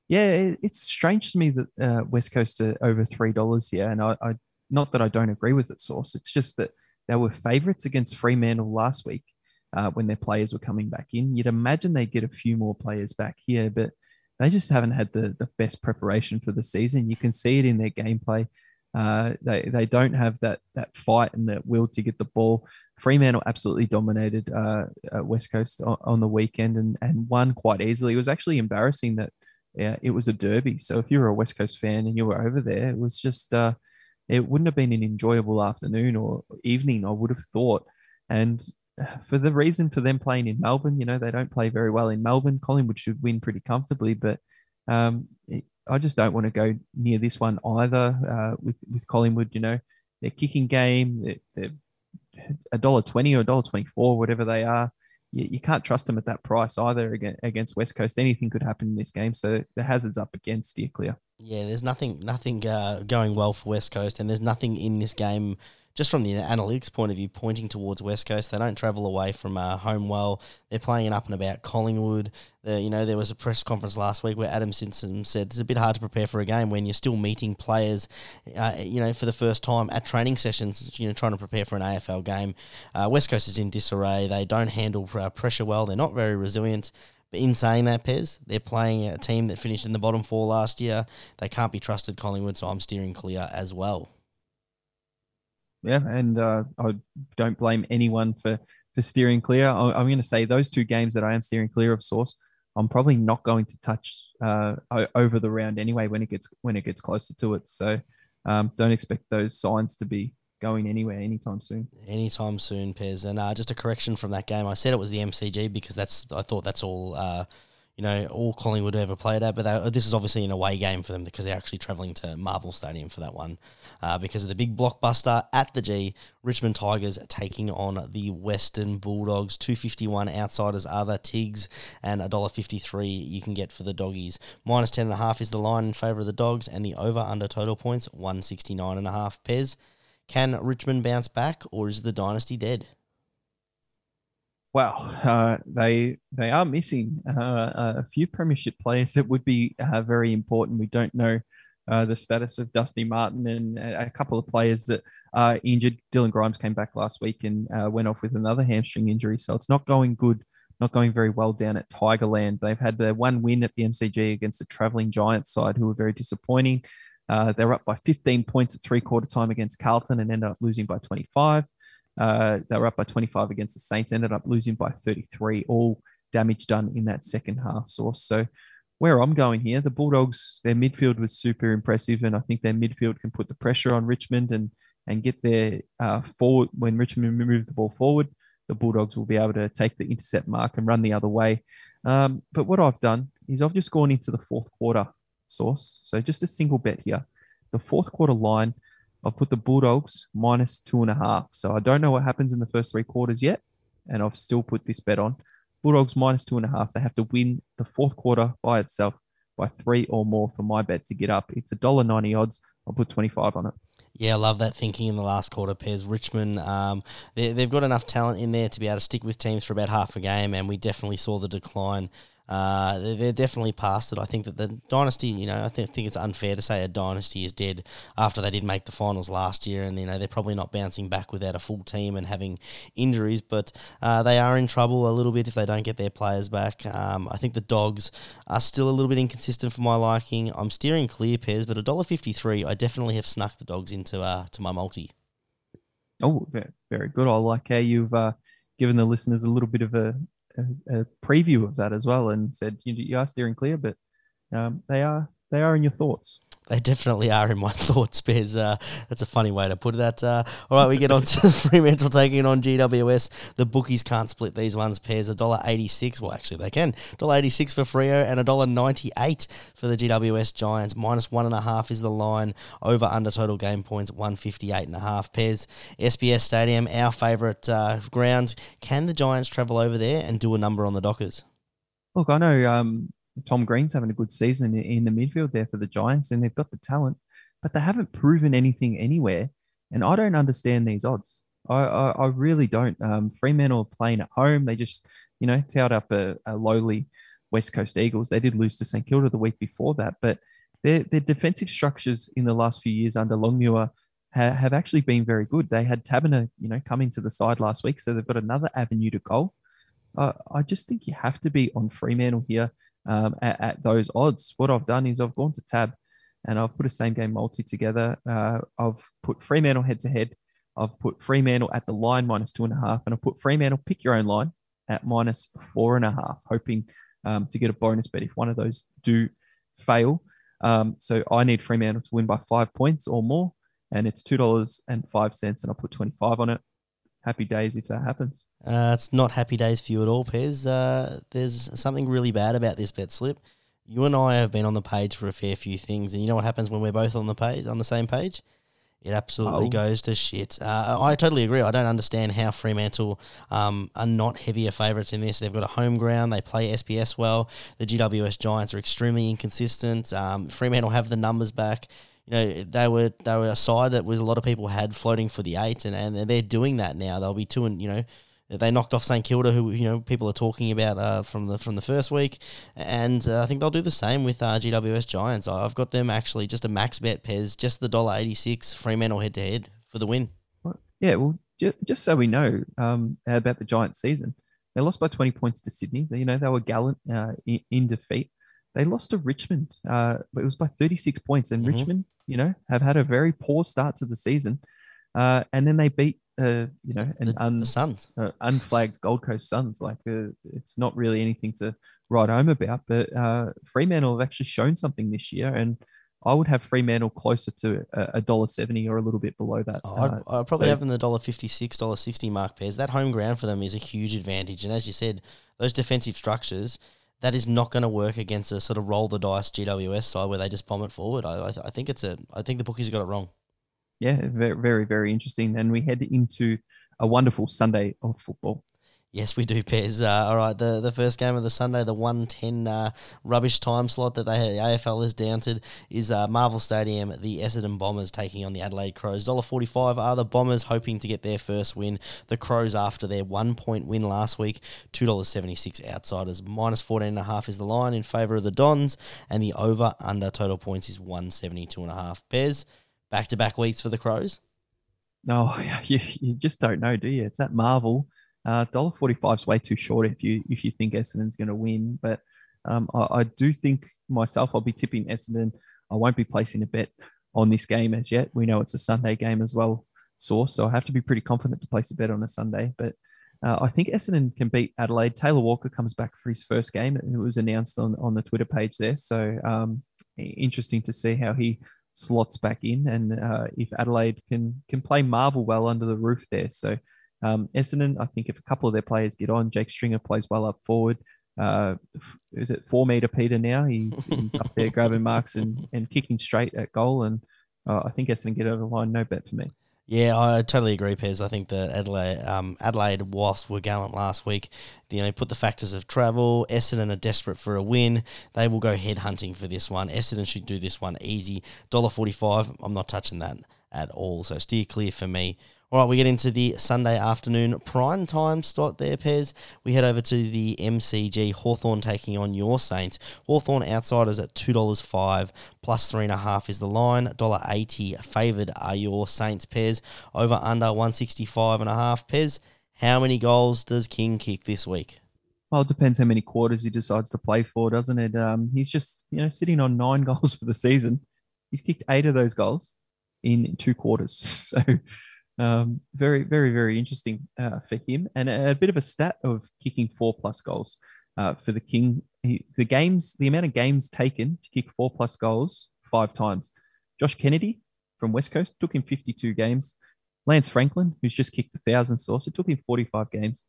Yeah, it's strange to me that uh, West Coast are over three dollars here, and I, I, not that I don't agree with it, source. It's just that they were favourites against Fremantle last week uh, when their players were coming back in. You'd imagine they'd get a few more players back here, but they just haven't had the the best preparation for the season. You can see it in their gameplay. Uh, they they don't have that that fight and that will to get the ball. Fremantle absolutely dominated uh, West Coast on, on, the weekend and and won quite easily. It was actually embarrassing that yeah, it was a derby. So if you were a West Coast fan and you were over there, it was just uh, it wouldn't have been an enjoyable afternoon or evening. I would have thought, and for the reason for them playing in Melbourne, you know, they don't play very well in Melbourne. Collingwood should win pretty comfortably, but um, I just don't want to go near this one either. Uh, with with Collingwood, you know, their kicking game, they're a dollar twenty or a dollar twenty four, whatever they are. You, you, can't trust them at that price either against West Coast. Anything could happen in this game, so the hazards up against steer clear. Yeah, there's nothing nothing uh, going well for West Coast, and there's nothing in this game just from the analytics point of view, pointing towards West Coast. They don't travel away from uh, home well. They're playing it up and about Collingwood. The, you know, there was a press conference last week where Adam Simpson said it's a bit hard to prepare for a game when you're still meeting players, uh, you know, for the first time at training sessions, you know, trying to prepare for an AFL game. Uh, West Coast is in disarray. They don't handle uh, pressure well. They're not very resilient. But in saying that, Pez, they're playing a team that finished in the bottom four last year. They can't be trusted, Collingwood, so I'm steering clear as well yeah, and uh, I don't blame anyone for for steering clear. I, am going to say those two games that I am steering clear of source. I'm probably not going to touch uh, over the round anyway when it gets when it gets closer to it. So um, don't expect those signs to be going anywhere anytime soon. Anytime soon, Pez. And uh, just a correction from that game. I said it was the MCG because that's I thought that's all uh, you know, all Collingwood ever played at. But they, this is obviously an away game for them because they're actually travelling to Marvel Stadium for that one uh, because of the big blockbuster at the G. Richmond Tigers taking on the Western Bulldogs. Two fifty one outsiders are the Tigs and a dollar fifty three you can get for the doggies. Minus ten and a half is the line in favour of the dogs, and the over under total points one sixty nine and a half. Pez. Can Richmond bounce back, or is the dynasty dead? Well, uh, they they are missing uh, a few premiership players that would be uh, very important. We don't know uh, the status of Dusty Martin and a couple of players that are injured. Dylan Grimes came back last week and uh, went off with another hamstring injury, so it's not going good, not going very well down at Tigerland. They've had their one win at the MCG against the travelling Giants side, who were very disappointing. Uh, they're up by 15 points at three quarter time against Carlton and ended up losing by 25. Uh, they were up by 25 against the Saints, ended up losing by 33, all damage done in that second half source. So, where I'm going here, the Bulldogs, their midfield was super impressive, and I think their midfield can put the pressure on Richmond and and get their uh, forward when Richmond move the ball forward. The Bulldogs will be able to take the intercept mark and run the other way. Um, but what I've done is I've just gone into the fourth quarter source. So just a single bet here. The fourth quarter line I've put the Bulldogs minus two and a half. So I don't know what happens in the first three quarters yet. And I've still put this bet on. Bulldogs minus two and a half. They have to win the fourth quarter by itself by three or more for my bet to get up. It's a dollar ninety odds. I'll put twenty five on it. Yeah, I love that thinking in the last quarter Pez. Richmond, um, they, they've got enough talent in there to be able to stick with teams for about half a game, and we definitely saw the decline uh, they're definitely past it. I think that the dynasty, you know, I think, think it's unfair to say a dynasty is dead after they did make the finals last year, and you know they're probably not bouncing back without a full team and having injuries, but uh, they are in trouble a little bit if they don't get their players back. Um, I think the Dogs are still a little bit inconsistent for my liking. I'm steering clear Pez, but a dollar fifty three, I definitely have snuck the Dogs into uh, to my multi. Oh, very good. I like how you've uh, given the listeners a little bit of a a, a preview of that as well and said you, you are steering clear, but um, they are they are in your thoughts. They definitely are in my thoughts, Pez. Uh, that's a funny way to put that. Uh, all right, we get on to Fremantle taking it on GWS. The bookies can't split these ones. Pez a dollar eighty six. Well, actually, they can. Dollar eighty six for Freo and a dollar ninety eight for the GWS Giants. Minus one and a half is the line. Over under total game points one fifty eight and a half. Pez SBS Stadium, our favourite uh, ground. Can the Giants travel over there and do a number on the Dockers? Look, I know um, Tom Green's having a good season in the midfield there for the Giants, and they've got the talent, but they haven't proven anything anywhere. And I don't understand these odds. I, I, I really don't. Um, Fremantle playing at home. They just, you know, towed up a, a, lowly West Coast Eagles. They did lose to St Kilda the week before that, but their, their defensive structures in the last few years under Longmuir ha, have actually been very good. They had Taberner, you know, coming to the side last week, so they've got another avenue to goal. Uh, I just think you have to be on Fremantle here um, at, at, those odds. What I've done is I've gone to tab and I've put a same game multi together. Uh, I've put Fremantle head to head. I've put Fremantle at the line minus two and a half, and I've put Fremantle pick your own line at minus four and a half, hoping um, to get a bonus bet if one of those do fail. Um, so I need Fremantle to win by five points or more, and it's two dollars and five cents, and I'll put twenty five on it. Happy days if that happens. Uh, it's not happy days for you at all, Pez. Uh, there's something really bad about this bet slip. You and I have been on the page for a fair few things, and you know what happens when we're both on the page on the same page? It absolutely Oh. goes to shit. Uh, I totally agree. I don't understand how Fremantle um, are not heavier favourites in this. They've got a home ground. They play SPS well. The GWS Giants are extremely inconsistent. Um, Fremantle have the numbers back. You know they were they were a side that was a lot of people had floating for the eight, and, and they're doing that now. They'll be two and you know they knocked off St Kilda, who you know people are talking about uh, from the from the first week, and uh, I think they'll do the same with uh, GWS Giants. I've got them actually just a max bet Pez, just the dollar eighty six Fremantle head to head for the win. Yeah, well, ju- just so we know um, about the Giants season, they lost by 20 points to Sydney. You know, they were gallant uh, in defeat. They lost to Richmond, uh, but it was by 36 points. And Mhm. Richmond, you know, have had a very poor start to the season. Uh, and then they beat, uh, you know, an The, un, the Suns. uh, unflagged Gold Coast Suns. Like, uh, it's not really anything to write home about. But uh, Fremantle have actually shown something this year. And I would have Fremantle closer to a a dollar seventy or a little bit below that. Oh, I'd, Uh, I'd probably so- have them the dollar fifty six, dollar sixty mark Pez. That home ground for them is a huge advantage, and as you said, those defensive structures. That is not going to work against a sort of roll the dice GWS side where they just bomb it forward. I, I, I think it's a. I think the bookies got it wrong. yeah, very, very, very interesting. And we head into a wonderful Sunday of football. Yes, we do, Pez. Uh, all right, the, the first game of the Sunday, the 110 uh, rubbish time slot that they the AFL has to is uh, Marvel Stadium, the Essendon Bombers taking on the Adelaide Crows. $1.45 are the Bombers hoping to get their first win. The Crows, after their one point win last week, $2.76 outsiders. Minus 14.5 is the line in favour of the Dons, and the over under total points is 172.5. Pez, back to back weeks for the Crows. No, you, you just don't know, do you? It's that Marvel. Uh, dollar forty five is way too short if you if you think Essendon's going to win. But um, I, I do think myself I'll be tipping Essendon. I won't be placing a bet on this game as yet. We know it's a Sunday game as well, source. So I have to be pretty confident to place a bet on a Sunday. But uh, I think Essendon can beat Adelaide. Taylor Walker comes back for his first game, and it was announced on on the Twitter page there. So um, interesting to see how he slots back in and uh, if Adelaide can can play Marvel well under the roof there. So um, Essendon, I think if a couple of their players get on, Jake Stringer plays well up forward. Uh, is it four meter Peter now? He's he's up there grabbing marks and, and kicking straight at goal. And uh, I think Essendon get over the line. No bet for me. Yeah, I totally agree, Pez. I think that Adelaide, um, Adelaide whilst were gallant last week, you know, put the factors of travel. Essendon are desperate for a win. They will go head hunting for this one. Essendon should do this one easy. Dollar forty-five. I'm not touching that at all. So steer clear for me. All right, we get into the Sunday afternoon prime time slot there, Pez. We head over to the MCG, Hawthorn taking on your Saints. Hawthorn outsiders at $2.05, plus 3.5 is the line. $1.80 favoured are your Saints, Pez. Over under 165.5, Pez. How many goals does King kick this week? Well, it depends how many quarters he decides to play for, doesn't it? Um, he's just you know sitting on nine goals for the season. He's kicked eight of those goals in two quarters. So um, very, very, very interesting uh, for him, and a, a bit of a stat of kicking four plus goals uh, for the King. He, the games, the amount of games taken to kick four plus goals five times. Josh Kennedy from West Coast took him 52 games. Lance Franklin, who's just kicked a thousand sauce, it took him 45 games,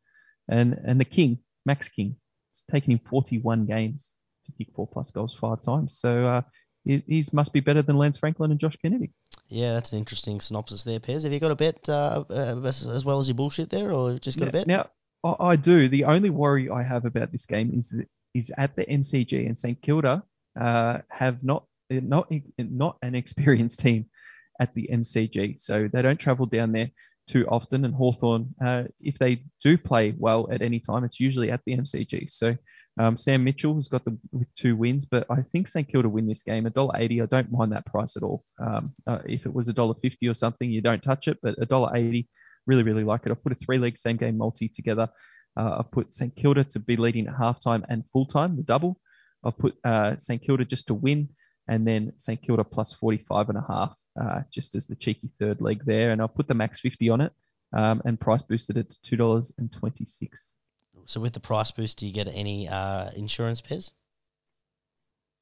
and and the King, Max King, it's taken him 41 games to kick four plus goals five times. So uh, he he's must be better than Lance Franklin and Josh Kennedy. Yeah, that's an interesting synopsis there, Pez. Have you got a bet uh, uh, as, as well as your bullshit there, or just got a bet? Now, I, I do. The only worry I have about this game is that is at the MCG and St Kilda uh, have not not not an experienced team at the MCG, so they don't travel down there too often. And Hawthorn, uh, if they do play well at any time, it's usually at the MCG. So um, Sam Mitchell has got the with two wins, but I think St Kilda win this game. A dollar eighty, I don't mind that price at all. Um, uh, if it was a dollar fifty or something, you don't touch it. But a dollar eighty, really, really like it. I've put a three leg same game multi together. Uh, I've put St Kilda to be leading at halftime and full time, the double. I've put uh, St Kilda just to win and then St Kilda plus 45 and a half, uh, just as the cheeky third leg there. And I'll put the max 50 on it um, and price boosted it to $2.26. So with the price boost, do you get any uh, insurance Pez?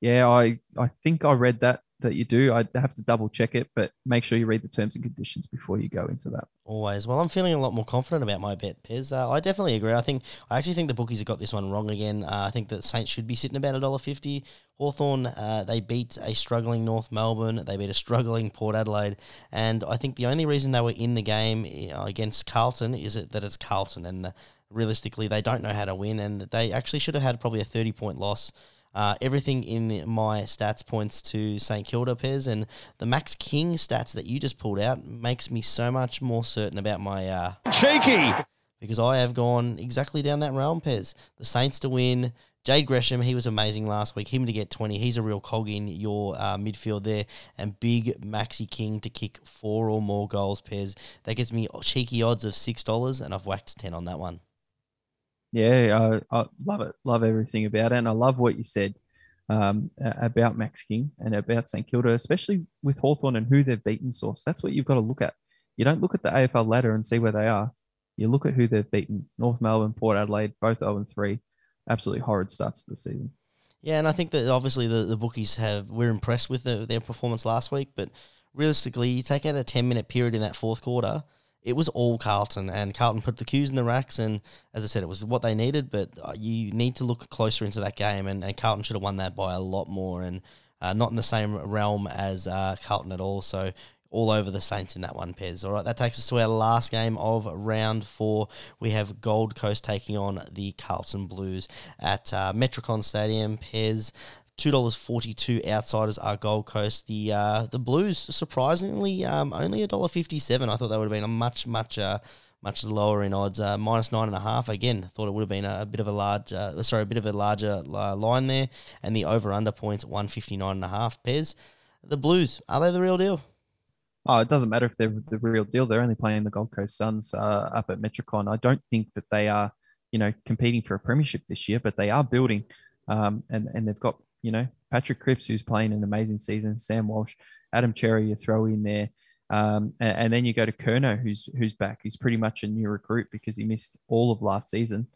Yeah, I, I think I read that that you do. I have to double check it, but make sure you read the terms and conditions before you go into that. Always. Well, I'm feeling a lot more confident about my bet, Pez. Uh, I definitely agree. I think I actually think the bookies have got this one wrong again. Uh, I think that Saints should be sitting about a dollar fifty. Hawthorn, uh, they beat a struggling North Melbourne. They beat a struggling Port Adelaide, and I think the only reason they were in the game uh, against Carlton is it that it's Carlton, and the, realistically they don't know how to win, and they actually should have had probably a thirty point loss. Uh, everything in my stats points to St Kilda Pez, and the Max King stats that you just pulled out makes me so much more certain about my uh, cheeky because I have gone exactly down that realm. Pez, the Saints to win. Jade Gresham, he was amazing last week. Him to get 20, he's a real cog in your uh, midfield there. And big Maxi King to kick four or more goals, Pez. That gives me cheeky odds of $6, and I've whacked 10 on that one. Yeah, I, I love it. Love everything about it. And I love what you said um, about Max King and about St Kilda, especially with Hawthorn and who they've beaten source. That's what you've got to look at. You don't look at the AFL ladder and see where they are. You look at who they've beaten. North Melbourne, Port Adelaide, both 0 and 3. Absolutely horrid starts to the season. Yeah, and I think that obviously the, the bookies have we're impressed with the, their performance last week, but realistically, you take out a 10 minute period in that fourth quarter – it was all Carlton, and Carlton put the cues in the racks, and as I said, it was what they needed. But uh, you need to look closer into that game, and, and Carlton should have won that by a lot more, and uh, not in the same realm as uh, Carlton at all. So all over the Saints in that one, Pez. All right, that takes us to our last game of round four. We have Gold Coast taking on the Carlton Blues at uh, Metricon Stadium. Pez, two dollars forty two. Outsiders are Gold Coast. The uh, the Blues surprisingly um, only a dollar fifty seven. I thought they would have been a much much uh, much lower in odds. Uh, minus nine and a half. Again, thought it would have been a, a bit of a large uh, sorry a bit of a larger uh, line there. And the over under points one fifty nine and a half. Pez. The Blues are they the real deal? Oh, it doesn't matter if they're the real deal. They're only playing the Gold Coast Suns uh, up at Metricon. I don't think that they are, you know, competing for a premiership this year, but they are building, um, and and they've got you know, Patrick Cripps, who's playing an amazing season, Sam Walsh, Adam Cerra, you throw in there. Um, and, and, then you go to Curnow, who's who's back. He's pretty much a new recruit because he missed all of last season,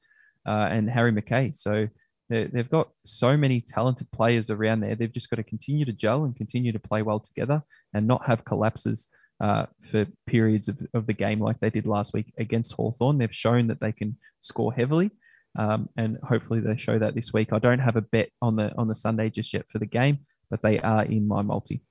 uh, and Harry McKay. So they've got so many talented players around there. They've just got to continue to gel and continue to play well together, and not have collapses uh, for periods of, of the game like they did last week against Hawthorn. They've shown that they can score heavily um, and hopefully they show that this week. I don't have a bet on the on the Sunday just yet for the game, but they are in my multi.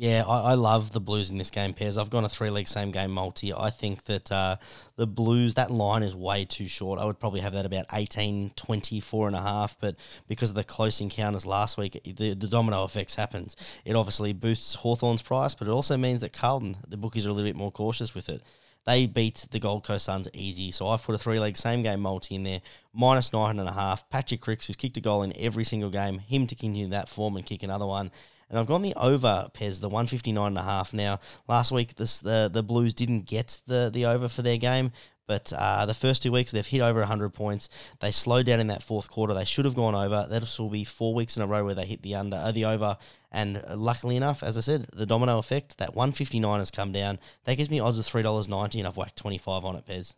Yeah, I, I love the Blues in this game, Pez. I've gone a three leg same game multi. I think that uh, the Blues, that line is way too short. I would probably have that about 18, 24 and a half, but because of the close encounters last week, the, the domino effects happens. It obviously boosts Hawthorn's price, but it also means that Carlton, the bookies are a little bit more cautious with it. They beat the Gold Coast Suns easy. So I've put a three leg same game multi in there, minus nine and a half. Patrick Cripps, who's kicked a goal in every single game, him to continue that form and kick another one. And I've gone the over, Pez, the 159 and a half. Now, last week this, the, the Blues didn't get the, the over for their game, but uh, the first two weeks, they've hit over 100 points. They slowed down in that fourth quarter. They should have gone over. That will be four weeks in a row where they hit the under, uh, the over. And uh, luckily enough, as I said, the domino effect, that 159 has come down. That gives me odds of $3.90, and I've whacked 25 on it, Pez.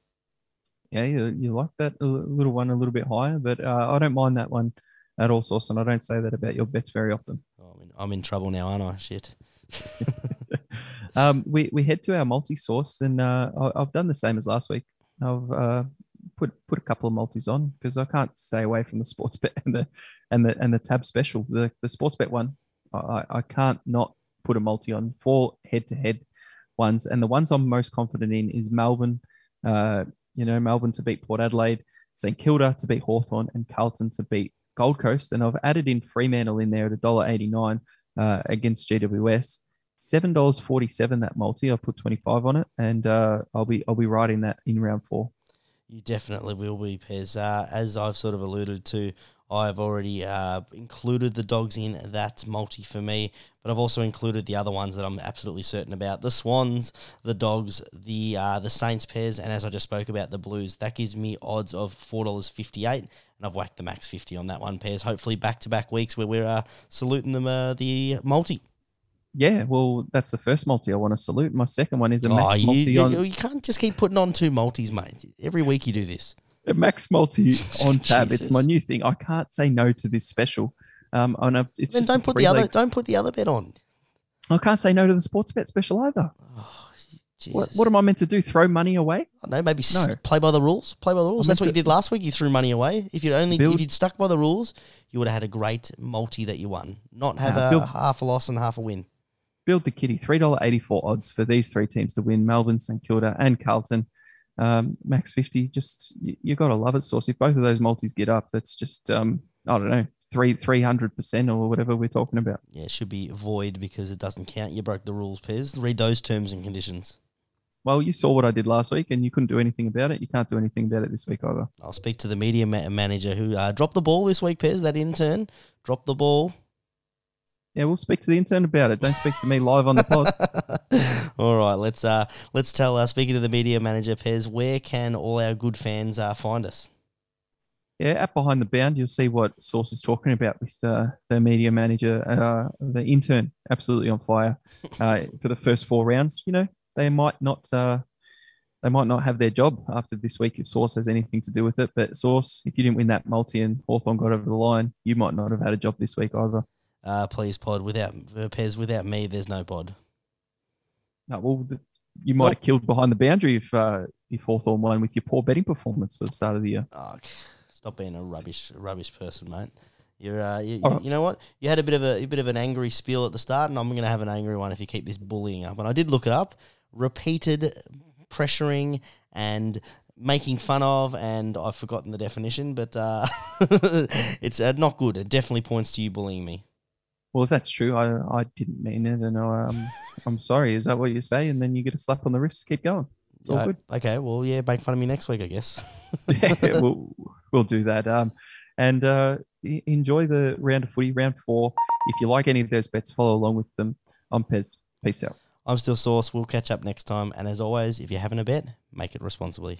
Yeah, you, you like that a little one a little bit higher, but uh, I don't mind that one at all. And I don't say that about your bets very often. Oh, I'm, in, I'm in trouble now, aren't I? Shit. um, we, we head to our multi source, and uh, I've done the same as last week. I've uh, put put a couple of multis on because I can't stay away from the Sportsbet and the and the and the tab special. The the Sportsbet one, I, I can't not put a multi on four head to head ones, and the ones I'm most confident in is Melbourne. Uh, you know, Melbourne to beat Port Adelaide, St Kilda to beat Hawthorn, and Carlton to beat Gold Coast. And I've added in Fremantle in there at $1.89 uh, against GWS seven dollars forty seven that multi. I'll put twenty five on it, and uh, I'll be I'll be riding that in round four. You definitely will be, Pez. Uh, as I've sort of alluded to, I've already uh, included the dogs in that multi for me, but I've also included the other ones that I'm absolutely certain about: the Swans, the Dogs, the uh, the Saints Pez, and as I just spoke about, the Blues. That gives me odds of four dollars fifty eight, and I've whacked the max fifty on that one Pez. Hopefully, back to back weeks where we're uh, saluting them uh, the multi. Yeah, well, that's the first multi I want to salute. My second one is a Oh, max you, multi you, on you can't just keep putting on two multis, mate. Every week you do this. a max multi on tab. It's my new thing. I can't say no to this special. Um, and I've, it's Then just don't put the other don't put the other bet on. I can't say no to the Sportsbet special either. What, what am I meant to do? Throw money away? I don't know, maybe No. play by the rules. Play by the rules. I'm That's what you did last week. You threw money away. If you'd only Build- if you'd stuck by the rules, you would have had a great multi that you won. Not have Nah, a build- half a loss and half a win. Build the kitty. Three dollar eighty four odds for these three teams to win: Melbourne, St Kilda, and Carlton. Um, max fifty. Just you, you got to love it, Sauce. If both of those multis get up, that's just um, I don't know three three hundred percent or whatever we're talking about. Yeah, it should be void because it doesn't count. You broke the rules, Pez. Read those terms and conditions. Well, you saw what I did last week, and you couldn't do anything about it. You can't do anything about it this week either. I'll speak to the media ma- manager who uh, dropped the ball this week, Pez. That intern dropped the ball. Yeah, we'll speak to the intern about it. Don't speak to me live on the pod. All right, let's uh let's tell uh, speaking to the media manager, Pez, where can all our good fans uh, find us? Yeah, at behind the bound, you'll see what Sauce is talking about with uh, the media manager, uh, the intern, absolutely on fire uh, for the first four rounds. You know, they might not, uh, they might not have their job after this week if Sauce has anything to do with it. But Sauce, if you didn't win that multi and Hawthorn got over the line, you might not have had a job this week either. Uh, please, pod. Without uh, Pez, without me, there's no pod. No, well, the, you might have killed behind the boundary if uh, if Hawthorn won with your poor betting performance for the start of the year. Oh, stop being a rubbish rubbish person, mate. You're, uh, you, you, you know what? You had a bit of a, a bit of an angry spiel at the start, and I'm going to have an angry one if you keep this bullying up. And I did look it up. Repeated pressuring and making fun of, and I've forgotten the definition, but uh, it's uh, not good. It definitely points to you bullying me. Well, if that's true, I, I didn't mean it, and um, I'm sorry. Is that what you say? And then you get a slap on the wrist. Keep going. It's all Uh, good. Okay, well, yeah, make fun of me next week, I guess. yeah, we'll we'll do that. Um, and uh, enjoy the round of footy, round four. If you like any of those bets, follow along with them. I'm Pez. Peace out. I'm still Sauce. We'll catch up next time. And as always, if you're having a bet, make it responsibly.